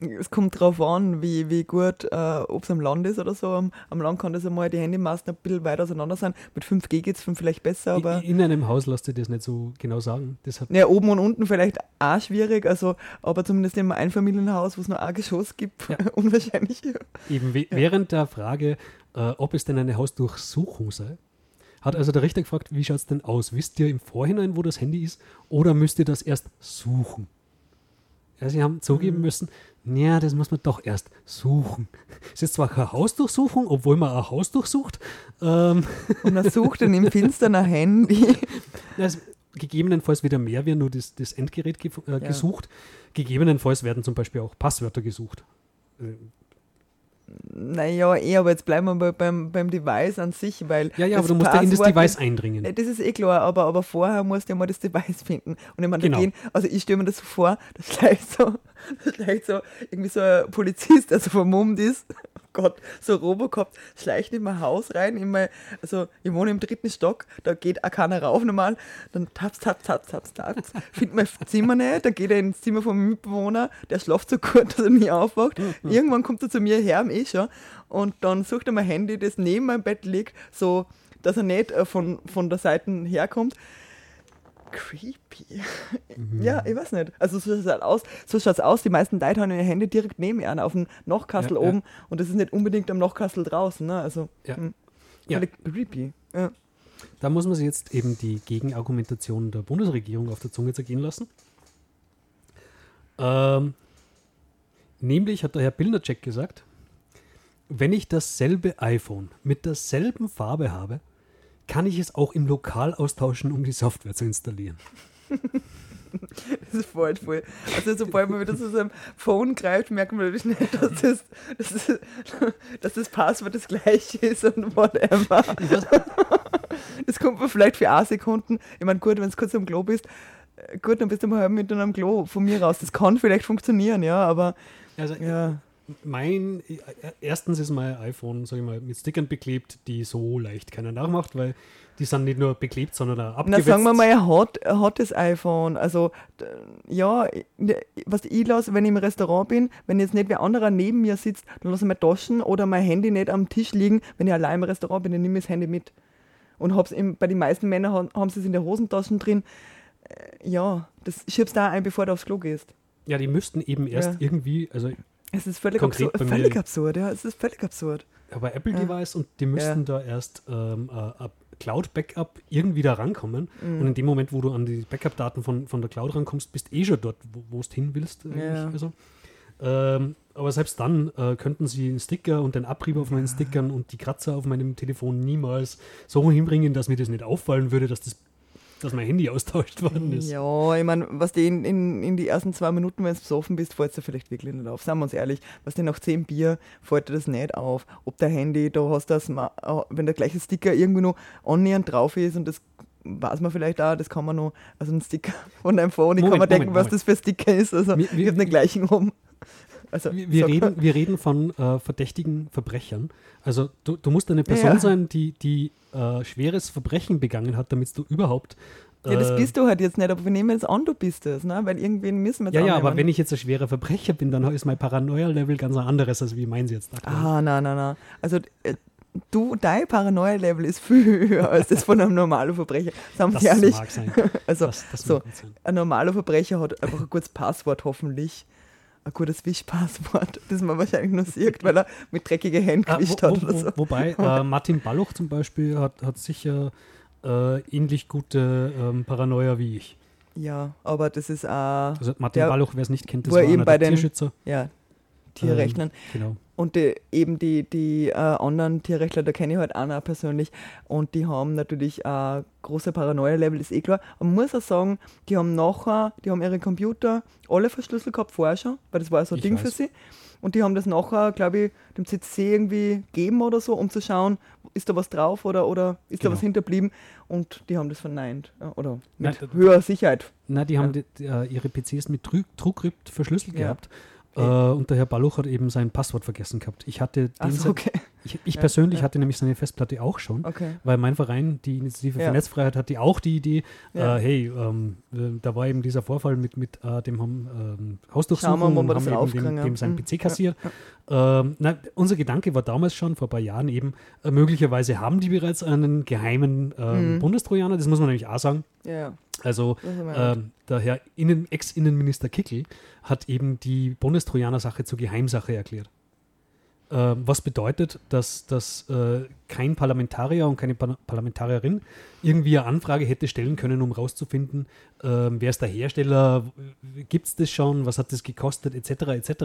Es kommt darauf an, wie, wie gut, äh, ob es am Land ist oder so. Am, am Land kann das einmal die Handymasten ein bisschen weiter auseinander sein. Mit 5G geht es vielleicht besser, aber. In, in einem Haus lasst ihr das nicht so genau sagen. Deshalb ja, oben und unten vielleicht auch schwierig, also, aber zumindest in einem Einfamilienhaus, wo es nur ein Geschoss gibt, ja. unwahrscheinlich. Eben ja. während der Frage, äh, ob es denn eine Hausdurchsuchung sei, hat also der Richter gefragt, wie schaut es denn aus? Wisst ihr im Vorhinein, wo das Handy ist, oder müsst ihr das erst suchen? Ja, sie haben zugeben mhm. müssen, ja, das muss man doch erst suchen. Es ist zwar keine Hausdurchsuchung, obwohl man ein Haus durchsucht. Ähm Und man sucht dann im Finstern ein Handy. Also, gegebenenfalls wieder mehr wird nur das, das Endgerät ge äh, ja. gesucht. Gegebenenfalls werden zum Beispiel auch Passwörter gesucht. Äh, naja, eh, aber jetzt bleiben wir beim, beim Device an sich, weil. Ja, ja, aber du musst ja in das Device eindringen. Das ist eh klar, aber, aber vorher musst du ja mal das Device finden. Und ich meine, genau. gehen, also ich stelle mir das so vor, dass gleich so, dass gleich so irgendwie so ein Polizist, der so vermummt ist, Gott, so Robocop schleicht in mein Haus rein, in mein, also ich wohne im dritten Stock, da geht auch keiner rauf normal, dann taps, taps, taps, taps, taps, findet mein Zimmer nicht, dann geht er ins Zimmer vom Mitbewohner, der schläft so gut, dass er nie aufwacht. Irgendwann kommt er zu mir her, am schon, und dann sucht er mein Handy, das neben meinem Bett liegt, so, dass er nicht äh, von, von der Seite herkommt creepy. Mhm. Ja, ich weiß nicht. Also so schaut es halt aus. So schaut's aus. Die meisten Leute haben ihre Hände direkt neben ihnen auf dem Nachkastel ja, oben ja. und das ist nicht unbedingt am Nachkastel draußen. Ne? Also ja. Mh, ja. creepy. Ja. Da muss man sich jetzt eben die Gegenargumentation der Bundesregierung auf der Zunge zergehen lassen. Ähm, nämlich hat der Herr Bildercheck gesagt, wenn ich dasselbe iPhone mit derselben Farbe habe, kann ich es auch im Lokal austauschen, um die Software zu installieren. Das ist voll, voll. Also sobald man wieder zu seinem Phone greift, merkt man natürlich nicht, dass das, dass das, dass das Passwort das gleiche ist und whatever. Das kommt man vielleicht für ein Sekunden. Ich meine, gut, wenn es kurz am Klo bist, äh, gut, dann bist du mal halb mit einem Klo von mir raus. Das kann vielleicht funktionieren, ja, aber also, ja mein, äh, erstens ist mein iPhone, sag ich mal, mit Stickern beklebt, die so leicht keiner nachmacht, weil die sind nicht nur beklebt, sondern auch abgewetzt. Na, sagen wir mal, er hat, er hat das iPhone. Also, ja, ne, was ich lasse, wenn ich im Restaurant bin, wenn jetzt nicht wer anderer neben mir sitzt, dann lasse ich meine Taschen oder mein Handy nicht am Tisch liegen. Wenn ich allein im Restaurant bin, dann nehme ich das Handy mit. Und hab's im, bei den meisten Männern haben, haben sie es in der Hosentaschen drin. Äh, ja, das schiebst du da ein, bevor du aufs Klo gehst. Ja, die müssten eben erst ja. irgendwie, also es ist völlig, absur völlig absurd, ja, es ist völlig absurd. Aber Apple-Device ja. und die müssten ja. da erst ähm, äh, Cloud-Backup irgendwie da rankommen. Mhm. Und in dem Moment, wo du an die Backup-Daten von, von der Cloud rankommst, bist eh schon dort, wo du hin willst. Ja. Also. Ähm, aber selbst dann äh, könnten sie einen Sticker und den Abrieb auf meinen Stickern und die Kratzer auf meinem Telefon niemals so hinbringen, dass mir das nicht auffallen würde, dass das dass mein Handy austauscht worden ist. Ja, ich meine, was die in, in, in die ersten zwei Minuten, wenn du besoffen bist, fällt dir vielleicht wirklich nicht auf. Sagen wir uns ehrlich, was dir nach zehn Bier fällt dir das nicht auf. Ob der Handy, da hast das, wenn der gleiche Sticker irgendwo noch annähernd drauf ist und das weiß man vielleicht auch, das kann man noch, also ein Sticker von deinem Phone, ich Moment, kann man denken, Moment. was das für ein Sticker ist. Also wir, wir, ich habe den gleichen rum. Also, wir, wir reden, wir reden von äh, verdächtigen Verbrechern. Also du, du musst eine Person ja. sein, die, die äh, schweres Verbrechen begangen hat, damit du überhaupt. Ja, das äh, bist du halt jetzt nicht, aber wir nehmen jetzt an, du bist es, ne? weil irgendwen müssen wir jetzt Ja, annehmen. ja, aber wenn ich jetzt ein schwerer Verbrecher bin, dann ist mein Paranoia-Level ganz ein anderes, als wie meins jetzt aktuell. Ah, nein, nein, nein. Also äh, du, dein Paranoia-Level ist viel höher als das von einem normalen Verbrecher. Sagen wir ehrlich. mag sein. Also, das, das so, ein normaler Verbrecher hat einfach ein gutes Passwort, hoffentlich ein gutes Wischpasswort, das man wahrscheinlich nur sieht, weil er mit dreckigen Händen ah, gewischt wo, hat. Oder so. Wobei äh, Martin Balloch zum Beispiel hat, hat sicher äh, ähnlich gute ähm, Paranoia wie ich. Ja, aber das ist auch. Also Martin der, Balloch, wer es nicht kennt, das war eben bei den, Tierschützer. Ja, Tierrechnern. Ähm, genau. Und die, eben die, die äh, anderen Tierrechtler, da kenne ich halt auch noch persönlich. Und die haben natürlich äh, große Paranoia-Level, ist eh klar. Man muss auch sagen, die haben nachher, die haben ihre Computer alle verschlüsselt gehabt vorher schon, weil das war so ein ich Ding weiß. für sie. Und die haben das nachher, glaube ich, dem CC irgendwie gegeben oder so, um zu schauen, ist da was drauf oder, oder ist genau. da was hinterblieben. Und die haben das verneint. Oder mit Nein, höherer Sicherheit. Nein, die haben ja. die, die, äh, ihre PCs mit TrueCrypt verschlüsselt ja. gehabt. Äh, und der Herr Balluch hat eben sein Passwort vergessen gehabt. Ich hatte so, okay. ich, ich ja, persönlich ja. hatte nämlich seine Festplatte auch schon, okay. weil mein Verein, die Initiative für ja. Netzfreiheit, hatte auch die Idee, äh, hey, ähm, äh, da war eben dieser Vorfall mit, mit äh, dem ähm, Hausdurchsuchung und haben eben dem, dem sein mhm. PC kassiert. Ähm, na, unser Gedanke war damals schon, vor ein paar Jahren eben, äh, möglicherweise haben die bereits einen geheimen ähm, mhm. Bundestrojaner, das muss man nämlich auch sagen. Ja. Also äh, der Herr Innen, Ex-Innenminister Kickel hat eben die Bundestrojaner-Sache zur Geheimsache erklärt. Äh, was bedeutet, dass, dass äh, kein Parlamentarier und keine pa Parlamentarierin irgendwie eine Anfrage hätte stellen können, um herauszufinden, ähm, wer ist der Hersteller, gibt es das schon, was hat das gekostet, etc. etc.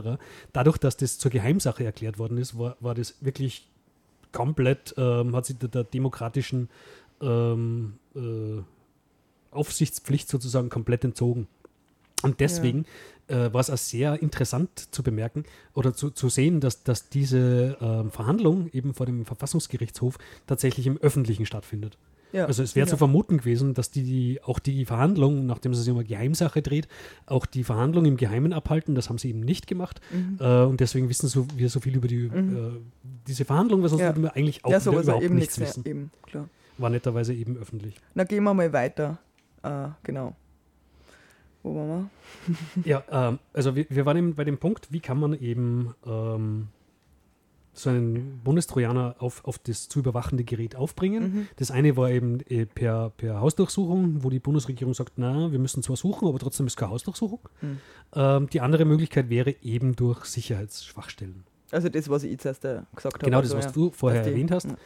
Dadurch, dass das zur Geheimsache erklärt worden ist, war, war das wirklich komplett, ähm, hat sich der, der demokratischen ähm, äh, Aufsichtspflicht sozusagen komplett entzogen. Und deswegen ja. äh, war es auch sehr interessant zu bemerken oder zu, zu sehen, dass, dass diese äh, Verhandlung eben vor dem Verfassungsgerichtshof tatsächlich im Öffentlichen stattfindet. Ja, also es wäre sicher. zu vermuten gewesen, dass die, die auch die Verhandlungen, nachdem es sich um eine Geheimsache dreht, auch die Verhandlungen im Geheimen abhalten. Das haben sie eben nicht gemacht. Mhm. Äh, und deswegen wissen so, wir so viel über die, äh, diese Verhandlungen, weil sonst Ja. würden wir eigentlich auch ja, sowas überhaupt eben nichts wissen. mehr. Eben. War netterweise eben öffentlich. Na, gehen wir mal weiter. Äh, genau. Wo waren wir? Ja, ähm, also wir, wir waren eben bei dem Punkt, wie kann man eben ähm, so einen Bundestrojaner auf, auf das zu überwachende Gerät aufbringen. Mhm. Das eine war eben äh, per, per Hausdurchsuchung, wo die Bundesregierung sagt, na, wir müssen zwar suchen, aber trotzdem ist keine Hausdurchsuchung. Mhm. Ähm, die andere Möglichkeit wäre eben durch Sicherheitsschwachstellen. Also das, was ich zuerst äh, gesagt habe. Genau also, das, was ja, du vorher erwähnt hast. Ja,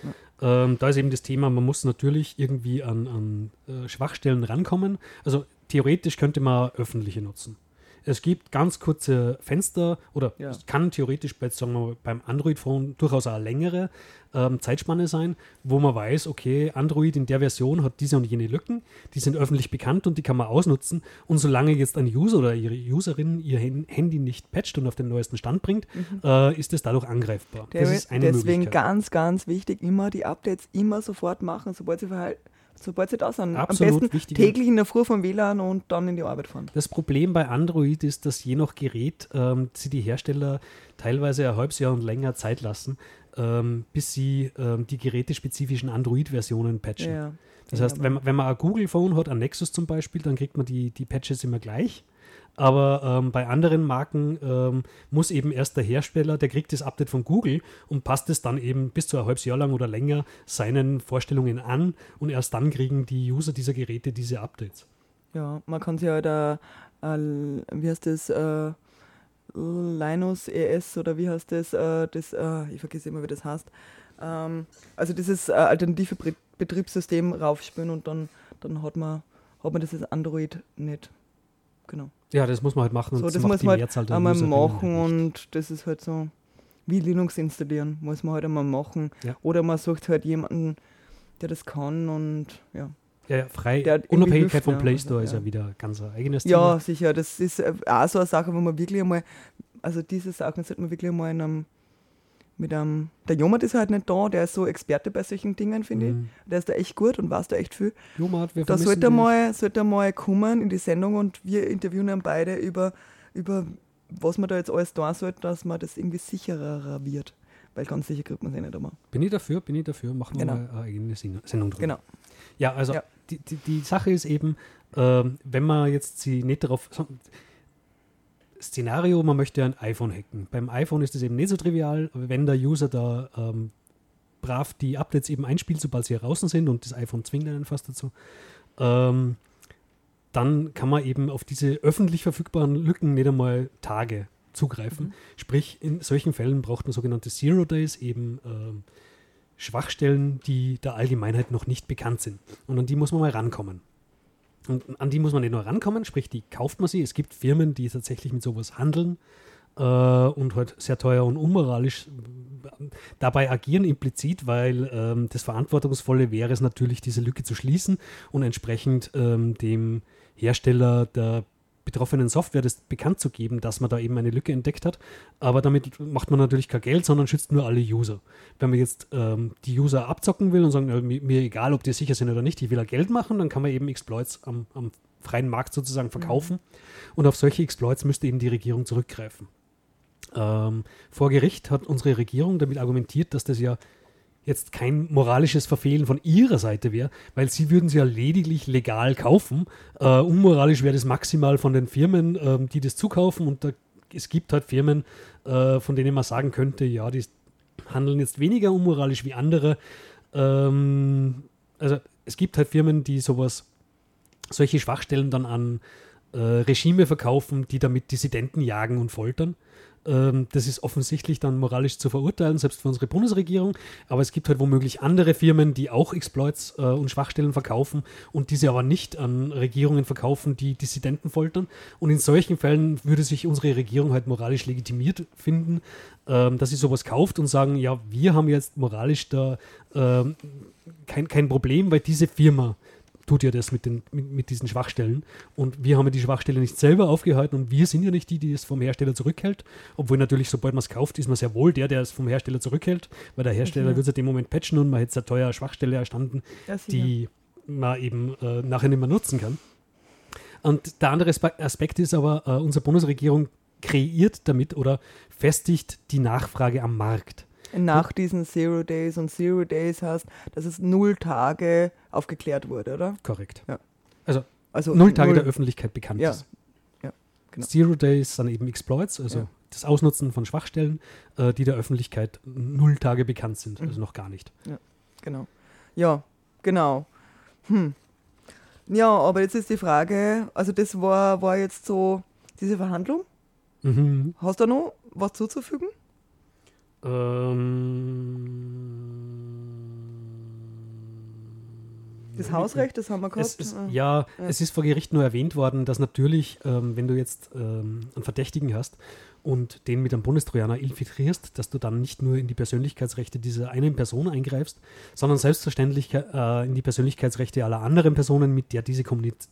ja. Ähm, da ist eben das Thema, man muss natürlich irgendwie an, an äh, Schwachstellen rankommen. Also theoretisch könnte man öffentliche nutzen. Es gibt ganz kurze Fenster oder Ja. es kann theoretisch bei, sagen wir, beim Android-Phone durchaus eine längere ähm, Zeitspanne sein, wo man weiß, okay, Android in der Version hat diese und jene Lücken, die sind öffentlich bekannt und die kann man ausnutzen. Und solange jetzt ein User oder ihre Userin ihr Handy nicht patcht und auf den neuesten Stand bringt, äh, ist es dadurch angreifbar. Der, das ist eine deswegen ganz, ganz wichtig, immer die Updates immer sofort machen, sobald sie, verhal- sobald sie da sind. Absolut Am besten wichtige- täglich in der Früh vom WLAN und dann in die Arbeit fahren. Das Problem bei Android ist, dass je nach Gerät ähm, sie die Hersteller teilweise ein halbes Jahr und länger Zeit lassen, ähm, bis sie ähm, die gerätespezifischen Android-Versionen patchen. Ja, Das heißt, wenn, man- wenn man ein Google-Phone hat, ein Nexus zum Beispiel, dann kriegt man die, die Patches immer gleich. Aber ähm, bei anderen Marken ähm, muss eben erst der Hersteller, der kriegt das Update von Google und passt es dann eben bis zu ein halbes Jahr lang oder länger seinen Vorstellungen an und erst dann kriegen die User dieser Geräte diese Updates. Ja, man kann sich halt, äh, äh, wie heißt das, äh, Linus ES oder wie heißt das, äh, das äh, ich vergesse immer, wie das heißt. Ähm, also dieses äh, alternative Betriebssystem raufspülen und dann, dann hat, man, hat man dieses Android nicht. Genau. Ja, das muss man halt machen. und So, das muss man halt der einmal machen halt nicht. und das ist halt so wie Linux installieren, muss man halt einmal machen. Ja. Oder man sucht halt jemanden, der das kann und ja. Ja, ja, frei. Unabhängigkeit vom ja, Play also, Store ist ja. ja wieder ganz ein eigenes Ja, Thema. sicher. Das ist äh, auch so eine Sache, wo man wirklich einmal, also diese Sachen sollte man wirklich einmal in einem, mit einem, der Jomat ist halt nicht da, der ist so Experte bei solchen Dingen, finde Mhm. ich. Der ist da echt gut und weiß da echt viel. Jomat, wir Da sollte er, mal, sollte er mal kommen in die Sendung und wir interviewen dann beide über, über was man da jetzt alles tun sollte, dass man das irgendwie sicherer wird. Weil ganz sicher kriegt man es eh nicht einmal. Bin ich dafür, bin ich dafür. Machen wir Genau. mal eine eigene Sendung drüber. Genau. Ja, also Ja. Die, die, die Sache ist eben, ähm, wenn man jetzt sie nicht darauf. Szenario, man möchte ein iPhone hacken. Beim iPhone ist es eben nicht so trivial, wenn der User da ähm, brav die Updates eben einspielt, sobald sie draußen sind und das iPhone zwingt einen fast dazu. Ähm, dann kann man eben auf diese öffentlich verfügbaren Lücken nicht einmal Tage zugreifen. Sprich, in solchen Fällen braucht man sogenannte Zero Days, eben ähm, Schwachstellen, die der Allgemeinheit noch nicht bekannt sind. Und an die muss man mal rankommen. Und an die muss man nicht nur rankommen, sprich, die kauft man sie. Es gibt Firmen, die tatsächlich mit sowas handeln äh, und halt sehr teuer und unmoralisch äh, dabei agieren implizit, weil ähm, das Verantwortungsvolle wäre es natürlich, diese Lücke zu schließen und entsprechend ähm, dem Hersteller der betroffenen Software das bekannt zu geben, dass man da eben eine Lücke entdeckt hat. Aber damit macht man natürlich kein Geld, sondern schützt nur alle User. Wenn man jetzt ähm, die User abzocken will und sagen, äh, mir, mir egal, ob die sicher sind oder nicht, ich will ja Geld machen, dann kann man eben Exploits am, am freien Markt sozusagen verkaufen. Und auf solche Exploits müsste eben die Regierung zurückgreifen. Ähm, vor Gericht hat unsere Regierung damit argumentiert, dass das ja jetzt kein moralisches Verfehlen von ihrer Seite wäre, weil sie würden sie ja lediglich legal kaufen. Äh, unmoralisch wäre das maximal von den Firmen, ähm, die das zukaufen. Und da, es gibt halt Firmen, äh, von denen man sagen könnte, ja, die handeln jetzt weniger unmoralisch wie andere. Ähm, also es gibt halt Firmen, die sowas, solche Schwachstellen dann an äh, Regime verkaufen, die damit Dissidenten jagen und foltern. Ähm, das ist offensichtlich dann moralisch zu verurteilen, selbst für unsere Bundesregierung. Aber es gibt halt womöglich andere Firmen, die auch Exploits äh, und Schwachstellen verkaufen und diese aber nicht an Regierungen verkaufen, die Dissidenten foltern. Und in solchen Fällen würde sich unsere Regierung halt moralisch legitimiert finden, ähm, dass sie sowas kauft und sagen, ja, wir haben jetzt moralisch da ähm, kein, kein Problem, weil diese Firma tut ja das mit, den, mit, mit diesen Schwachstellen. Und wir haben ja die Schwachstelle nicht selber aufgehalten und wir sind ja nicht die, die es vom Hersteller zurückhält. Obwohl natürlich, sobald man es kauft, ist man sehr wohl der, der es vom Hersteller zurückhält, weil der Hersteller Ja. wird es in dem Moment patchen und man hätte eine teure Schwachstelle erstanden, die man eben äh, nachher nicht mehr nutzen kann. Und der andere Aspekt ist aber, äh, unsere Bundesregierung kreiert damit oder festigt die Nachfrage am Markt. Nach diesen Zero Days und Zero Days heißt, dass es null Tage aufgeklärt wurde, oder? Korrekt. Ja. Also, also null Tage null, der Öffentlichkeit bekannt ja. ist. Ja, genau. Zero Days sind eben Exploits, also ja. das Ausnutzen von Schwachstellen, äh, die der Öffentlichkeit null Tage bekannt sind, also mhm. noch gar nicht. Ja, genau. Ja, genau. Hm. Ja, aber jetzt ist die Frage, also das war, war jetzt so diese Verhandlung. Mhm. Hast du noch was zuzufügen? Ähm, das Hausrecht, das haben wir gehabt. Ist, ja, ja, es ist vor Gericht nur erwähnt worden, dass natürlich, ähm, wenn du jetzt ähm, einen Verdächtigen hast und den mit einem Bundestrojaner infiltrierst, dass du dann nicht nur in die Persönlichkeitsrechte dieser einen Person eingreifst, sondern selbstverständlich äh, in die Persönlichkeitsrechte aller anderen Personen, mit der diese Kommuniz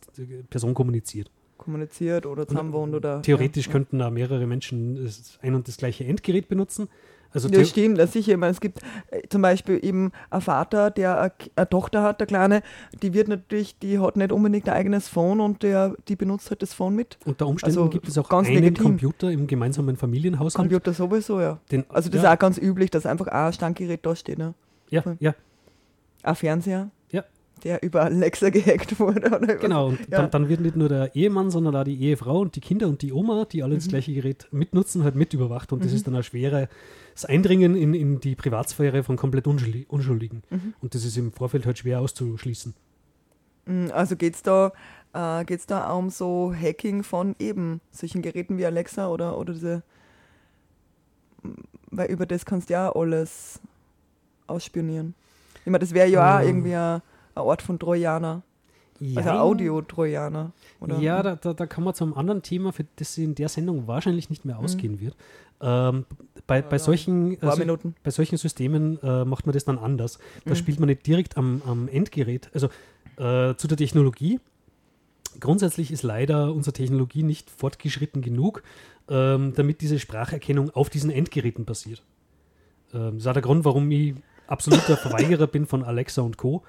Person kommuniziert. Kommuniziert oder zusammenwohnt oder. Theoretisch ja, könnten da mehrere Menschen ein und das gleiche Endgerät benutzen. Also ja, stimmt, das sicher. Ich meine, es gibt äh, zum Beispiel eben einen Vater, der eine, eine, Tochter hat, der Kleine, die wird natürlich, die hat nicht unbedingt ein eigenes Phone und der, die benutzt halt das Phone mit. Unter Umständen also gibt es auch einen legitim. Computer im gemeinsamen Familienhaushalt. Computer sowieso, ja. Den, also das ja. ist auch ganz üblich, dass einfach ein Standgerät da steht. Ne? Ja, ja. Ein Fernseher der über Alexa gehackt wurde. Oder genau, und ja. dann, dann, wird nicht nur der Ehemann, sondern auch die Ehefrau und die Kinder und die Oma, die alle mhm. das gleiche Gerät mitnutzen, halt mit überwacht. Und mhm. das ist dann ein schweres Eindringen in, in die Privatsphäre von komplett Unschuldigen. Mhm. Und das ist im Vorfeld halt schwer auszuschließen. Mhm, also geht es da, äh, geht's da um so Hacking von eben solchen Geräten wie Alexa oder, oder diese, weil über das kannst du ja alles ausspionieren. Ich meine, das wäre ja auch irgendwie ein ein Ort von Trojaner. Ja. Also Audio-Trojaner. Ja, da, da, da kommen wir zu einem anderen Thema, für das in der Sendung wahrscheinlich nicht mehr mhm. ausgehen mhm. wird. Ähm, bei, bei, solchen, also, bei solchen Systemen äh, macht man das dann anders. Da mhm. spielt man nicht direkt am, am Endgerät. Also äh, zu der Technologie. Grundsätzlich ist leider unsere Technologie nicht fortgeschritten genug, ähm, damit diese Spracherkennung auf diesen Endgeräten passiert. Ähm, das ist auch der Grund, warum ich absoluter Verweigerer bin von Alexa und Co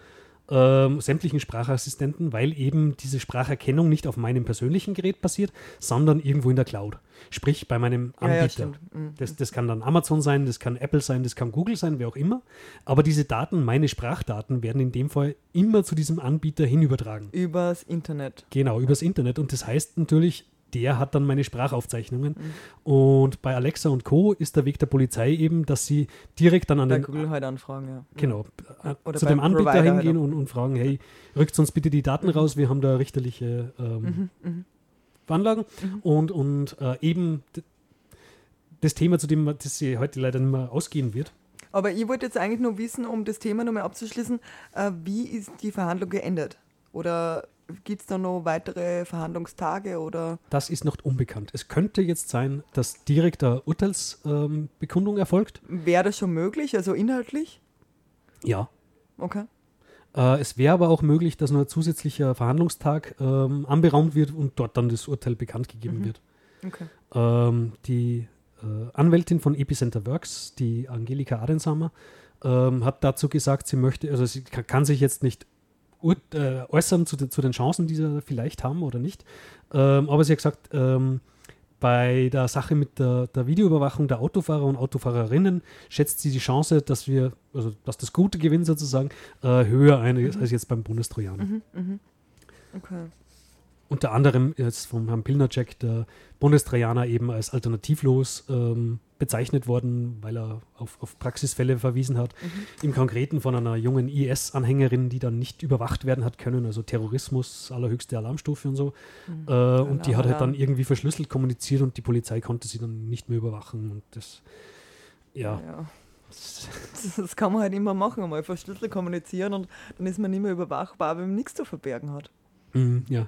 ähm, sämtlichen Sprachassistenten, weil eben diese Spracherkennung nicht auf meinem persönlichen Gerät passiert, sondern irgendwo in der Cloud. Sprich bei meinem Anbieter. Ja, ja, mhm. das, das kann dann Amazon sein, das kann Apple sein, das kann Google sein, wer auch immer. Aber diese Daten, meine Sprachdaten, werden in dem Fall immer zu diesem Anbieter hinübertragen. Übers Internet. Genau, übers Internet. Und das heißt natürlich, der hat dann meine Sprachaufzeichnungen. Mhm. Und bei Alexa und Co. ist der Weg der Polizei eben, dass sie direkt dann an bei den. Google halt anfragen, ja. Genau. Oder zu dem Anbieter Provider halt hingehen halt und, und, fragen: hey, rückt uns bitte die Daten mhm. raus, wir haben da richterliche ähm, mhm, mhm. Veranlagen. Mhm. Und, und äh, eben das Thema, zu dem das sie heute leider nicht mehr ausgehen wird. Aber ich wollte jetzt eigentlich nur wissen, um das Thema nochmal abzuschließen, äh, wie ist die Verhandlung geendet? Oder Gibt es da noch weitere Verhandlungstage oder? Das ist noch unbekannt. Es könnte jetzt sein, dass direkte Urteilsbekundung ähm, erfolgt. Wäre das schon möglich, also inhaltlich? Ja. Okay. Äh, es wäre aber auch möglich, dass nur ein zusätzlicher Verhandlungstag ähm, anberaumt wird und dort dann das Urteil bekannt gegeben mhm. wird. Okay. Ähm, die äh, Anwältin von Epicenter Works, die Angelika Adensamer, ähm, hat dazu gesagt, sie möchte, also sie kann, kann sich jetzt nicht äh, äußern zu, zu, den Chancen, die sie vielleicht haben oder nicht. Ähm, aber sie hat gesagt, ähm, bei der Sache mit der, der, Videoüberwachung der Autofahrer und Autofahrerinnen schätzt sie die Chance, dass wir, also dass das Gute gewinnt sozusagen, äh, höher ein mhm. als jetzt beim Bundestrojaner. Mhm, mh. Okay. Unter anderem ist vom Herrn Pilnacek der Bundestrojaner eben als alternativlos ähm, bezeichnet worden, weil er auf, auf Praxisfälle verwiesen hat. Mhm. Im Konkreten von einer jungen IS-Anhängerin, die dann nicht überwacht werden hat können, also Terrorismus, allerhöchste Alarmstufe und so. Mhm. Äh, und die hat halt dann irgendwie verschlüsselt kommuniziert und die Polizei konnte sie dann nicht mehr überwachen. Und das, ja. ja. Das kann man halt immer machen, einmal verschlüsselt kommunizieren und dann ist man nicht mehr überwachbar, wenn man nichts zu verbergen hat. Mm, ja.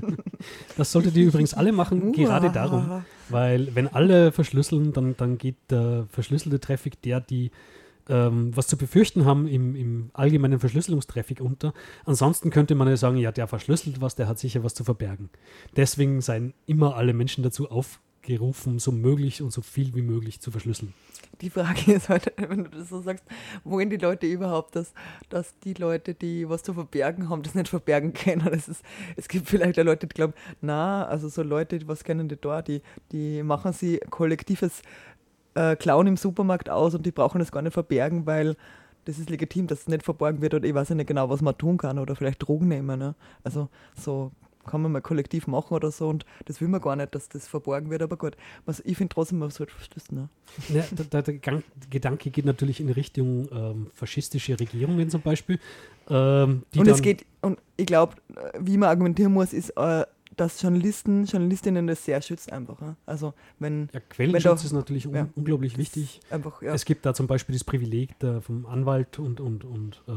das solltet ihr übrigens alle machen, gerade darum, weil wenn alle verschlüsseln, dann, dann geht der verschlüsselte Traffic, der die ähm, was zu befürchten haben, im, im allgemeinen Verschlüsselungstraffic unter. Ansonsten könnte man ja sagen, ja, der verschlüsselt was, der hat sicher was zu verbergen. Deswegen seien immer alle Menschen dazu auf gerufen, so möglich und so viel wie möglich zu verschlüsseln. Die Frage ist halt, wenn du das so sagst, wollen die Leute überhaupt, dass, dass die Leute, die was zu verbergen haben, das nicht verbergen können? Das ist, es gibt vielleicht Leute, die glauben, na, also so Leute, was kennen die da, die, die machen sie kollektives äh, Klauen im Supermarkt aus und die brauchen das gar nicht verbergen, weil das ist legitim, dass es nicht verborgen wird oder ich weiß ja nicht genau, was man tun kann oder vielleicht Drogen nehmen. Ne? Also so kann man mal kollektiv machen oder so und das will man gar nicht, dass das verborgen wird, aber gut. Also ich finde trotzdem, man sollte verschlüsseln. Ne? Ja, der, der, der, Gedanke geht natürlich in Richtung ähm, faschistische Regierungen zum Beispiel. Ähm, und es geht, und ich glaube, wie man argumentieren muss, ist, äh, dass Journalisten, Journalistinnen das sehr schützt einfach. Also wenn ja, Quellenschutz wenn ist natürlich un ja, unglaublich wichtig. Einfach, ja. Es gibt da zum Beispiel das Privileg der, vom Anwalt und und und äh,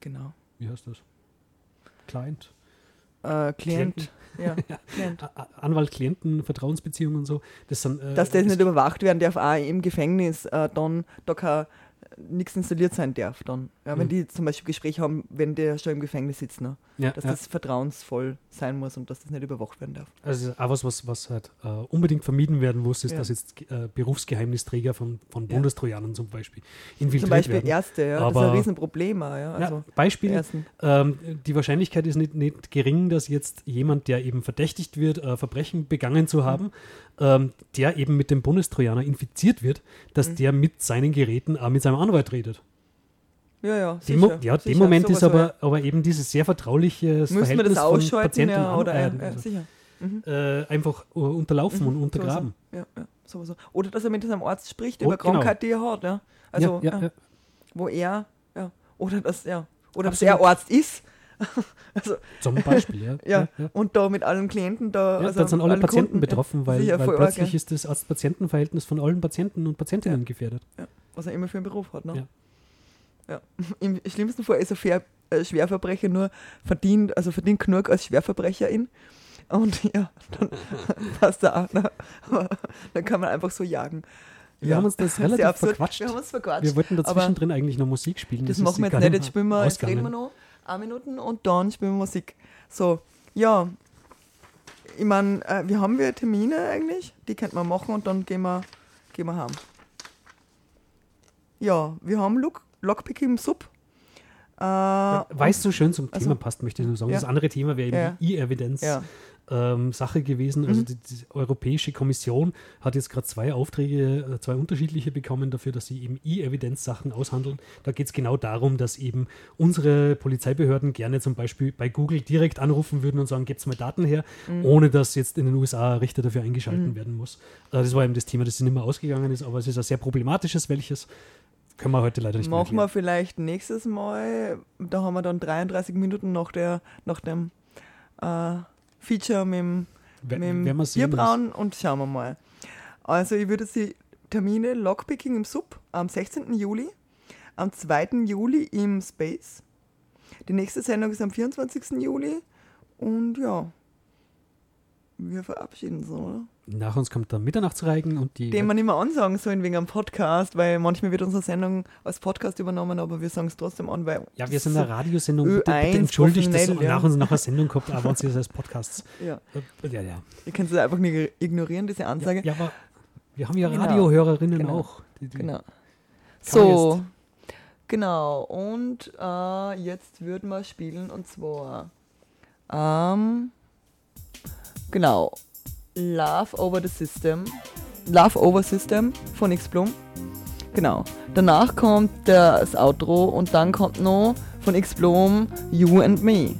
genau. Wie heißt das? Client. Äh, Klient. Ja, Klient. Anwalt, Klienten, Vertrauensbeziehungen und so. Das sind, äh, Dass das nicht überwacht werden darf, auch im Gefängnis, äh, dann da kann nichts installiert sein darf dann. Ja, wenn mhm. die zum Beispiel Gespräch haben, wenn der schon im Gefängnis sitzt, ne? Ja, dass ja. das vertrauensvoll sein muss und dass das nicht überwacht werden darf. Also auch was, was, was halt äh, unbedingt vermieden werden muss, ist, dass jetzt äh, Berufsgeheimnisträger von, von Bundestrojanern zum Beispiel infiltriert Zum Beispiel werden. Erste, ja. Aber, das ist ein Riesenproblem. Ja, also Beispiel, ähm, die Wahrscheinlichkeit ist nicht, nicht gering, dass jetzt jemand, der eben verdächtigt wird, äh, Verbrechen begangen zu haben, mhm ähm, der eben mit dem Bundestrojaner infiziert wird, dass mhm. der mit seinen Geräten auch mit seinem Anwalt redet. Ja, ja. Sicher, ja, dem Moment ist aber, aber eben dieses sehr vertrauliche Müssen Verhältnis wir das von Patienten ja, oder, äh, ja, sicher. Mhm. Äh, einfach unterlaufen mhm, und untergraben. Sowieso. Ja, ja, sowieso. Oder dass er mit seinem Arzt spricht oh, über genau. Krankheit, die er hat. Ja? Also, ja, Wo er, ja. Oder dass, ja. Oder dass er Arzt ist also, Zum Beispiel, ja. ja. ja. Und da mit allen Klienten da. Ja, also dann sind alle Patienten Kunden, betroffen, weil, weil plötzlich ist das Arzt-Patienten-Verhältnis von allen Patienten und Patientinnen gefährdet. Was er immer für einen Beruf hat. Ne? Ja. Im schlimmsten Fall ist er fair, äh, Schwerverbrecher nur verdient, also verdient genug als Schwerverbrecherin. Und ja, dann passt er auch. Ne? dann kann man einfach so jagen. Wir ja. haben uns das relativ verquatscht. Wir haben uns verquatscht. Wir wollten dazwischen drin eigentlich noch Musik spielen. Das, das machen wir jetzt nicht. Jetzt spielen wir, jetzt reden wir noch ein Minuten und dann spielen wir Musik. So, ja, ich meine, äh, wir haben wir Termine eigentlich, die könnte man machen und dann gehen wir, gehen wir heim. Ja, wir haben Look, Lockpicking im Sub. Äh, weißt du, schön zum also, Thema passt, möchte ich nur sagen. Ja. Das andere Thema wäre eben ja. die E-Evidenz. Ja ähm, Sache gewesen. Also mhm. die, die, Europäische Kommission hat jetzt gerade zwei Aufträge, äh, zwei unterschiedliche bekommen dafür, dass sie eben E-Evidenz-Sachen aushandeln. Da geht es genau darum, dass eben unsere Polizeibehörden gerne zum Beispiel bei Google direkt anrufen würden und sagen, gebt mal Daten her, mhm. ohne dass jetzt in den USA Richter dafür eingeschalten mhm. werden muss. Äh, das war eben das Thema, das nicht mehr ausgegangen ist, aber es ist ein sehr problematisches, welches können wir heute leider nicht Machen wir vielleicht nächstes Mal, da haben wir dann 33 Minuten nach, der, nach dem äh, Feature mit dem, mit dem Bierbrauen und schauen wir mal. Also ich würde die Termine Lockpicking im Sub am 16. Juli, am 2. Juli im Space. Die nächste Sendung ist am 24. Juli und ja, wir verabschieden uns, oder? Nach uns kommt der Mitternachtsreigen und die. Den man mehr ansagen sollen wegen einem Podcast, weil manchmal wird unsere Sendung als Podcast übernommen, aber wir sagen es trotzdem an, weil. Ja, wir sind eine Radiosendung. Bitte, bitte entschuldigt, dass ja. nach uns nach einer Sendung kommt, aber uns ist als Podcast. Ja. Äh, ja, ja. Ihr könnt es einfach nicht ignorieren, diese Ansage. Ja, ja aber wir haben ja genau. Radiohörerinnen genau. auch. Die, die genau. So. Genau. Und äh, jetzt würden wir spielen und zwar. Ähm, genau. Love Over the System. Love Over System von X-Blum. Genau. Danach kommt das Outro und dann kommt noch von X-Blum You and Me.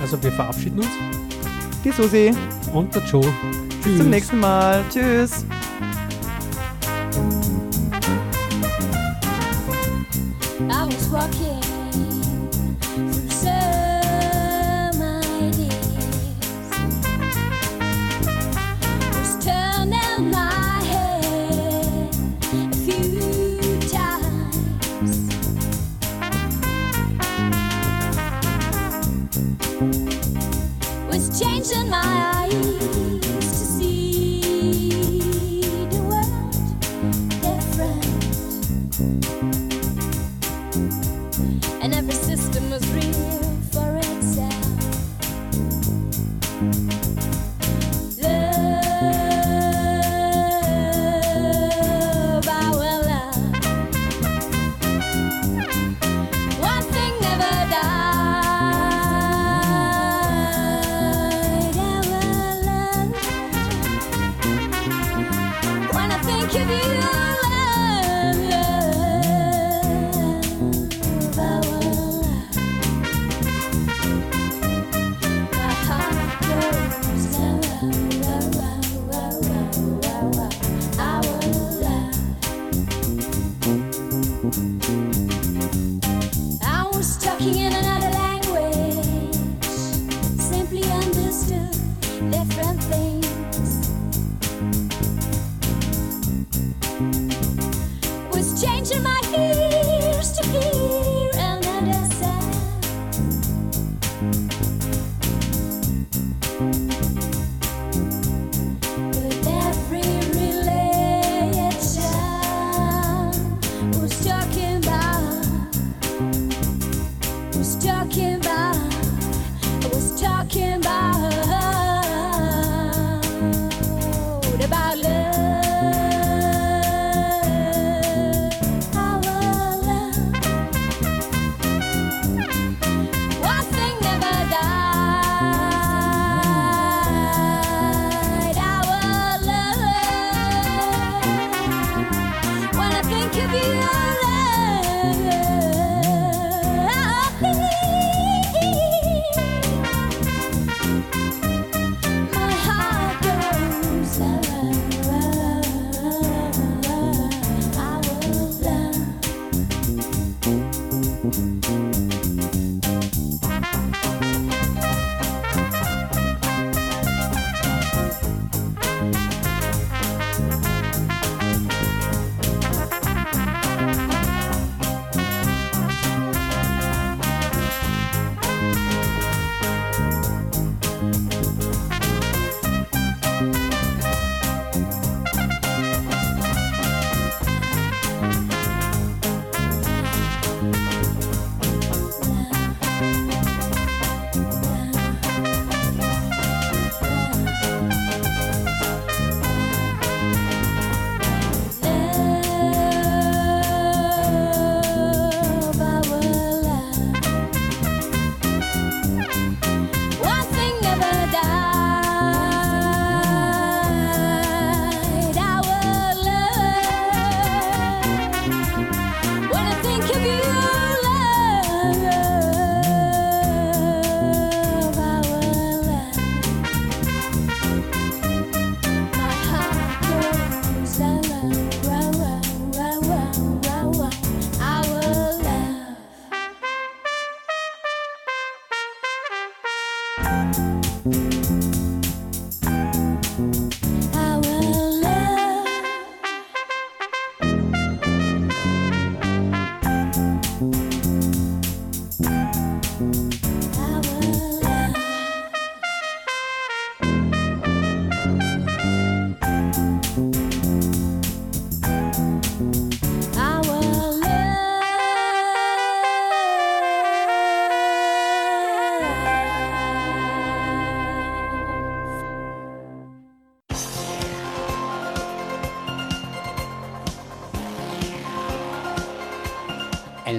Also wir verabschieden uns. Die Susi. Und der Joe. Tschüss. Bis zum nächsten Mal. Tschüss. I was walking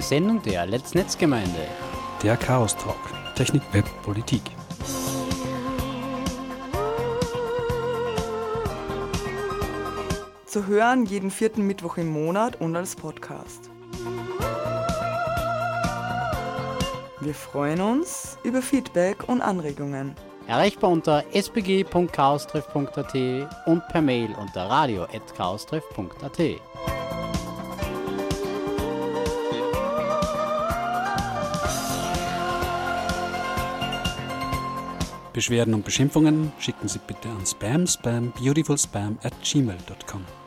Sendung der Let's Netzgemeinde. Der Chaos Talk. Technik, Web, Politik. Zu hören jeden vierten Mittwoch im Monat und als Podcast. Wir freuen uns über Feedback und Anregungen. Erreichbar unter spg.chaostreff.at und per Mail unter radio.chaostreff.at. Beschwerden und Beschimpfungen schicken Sie bitte an spam spam beautifulspam at gmail.com.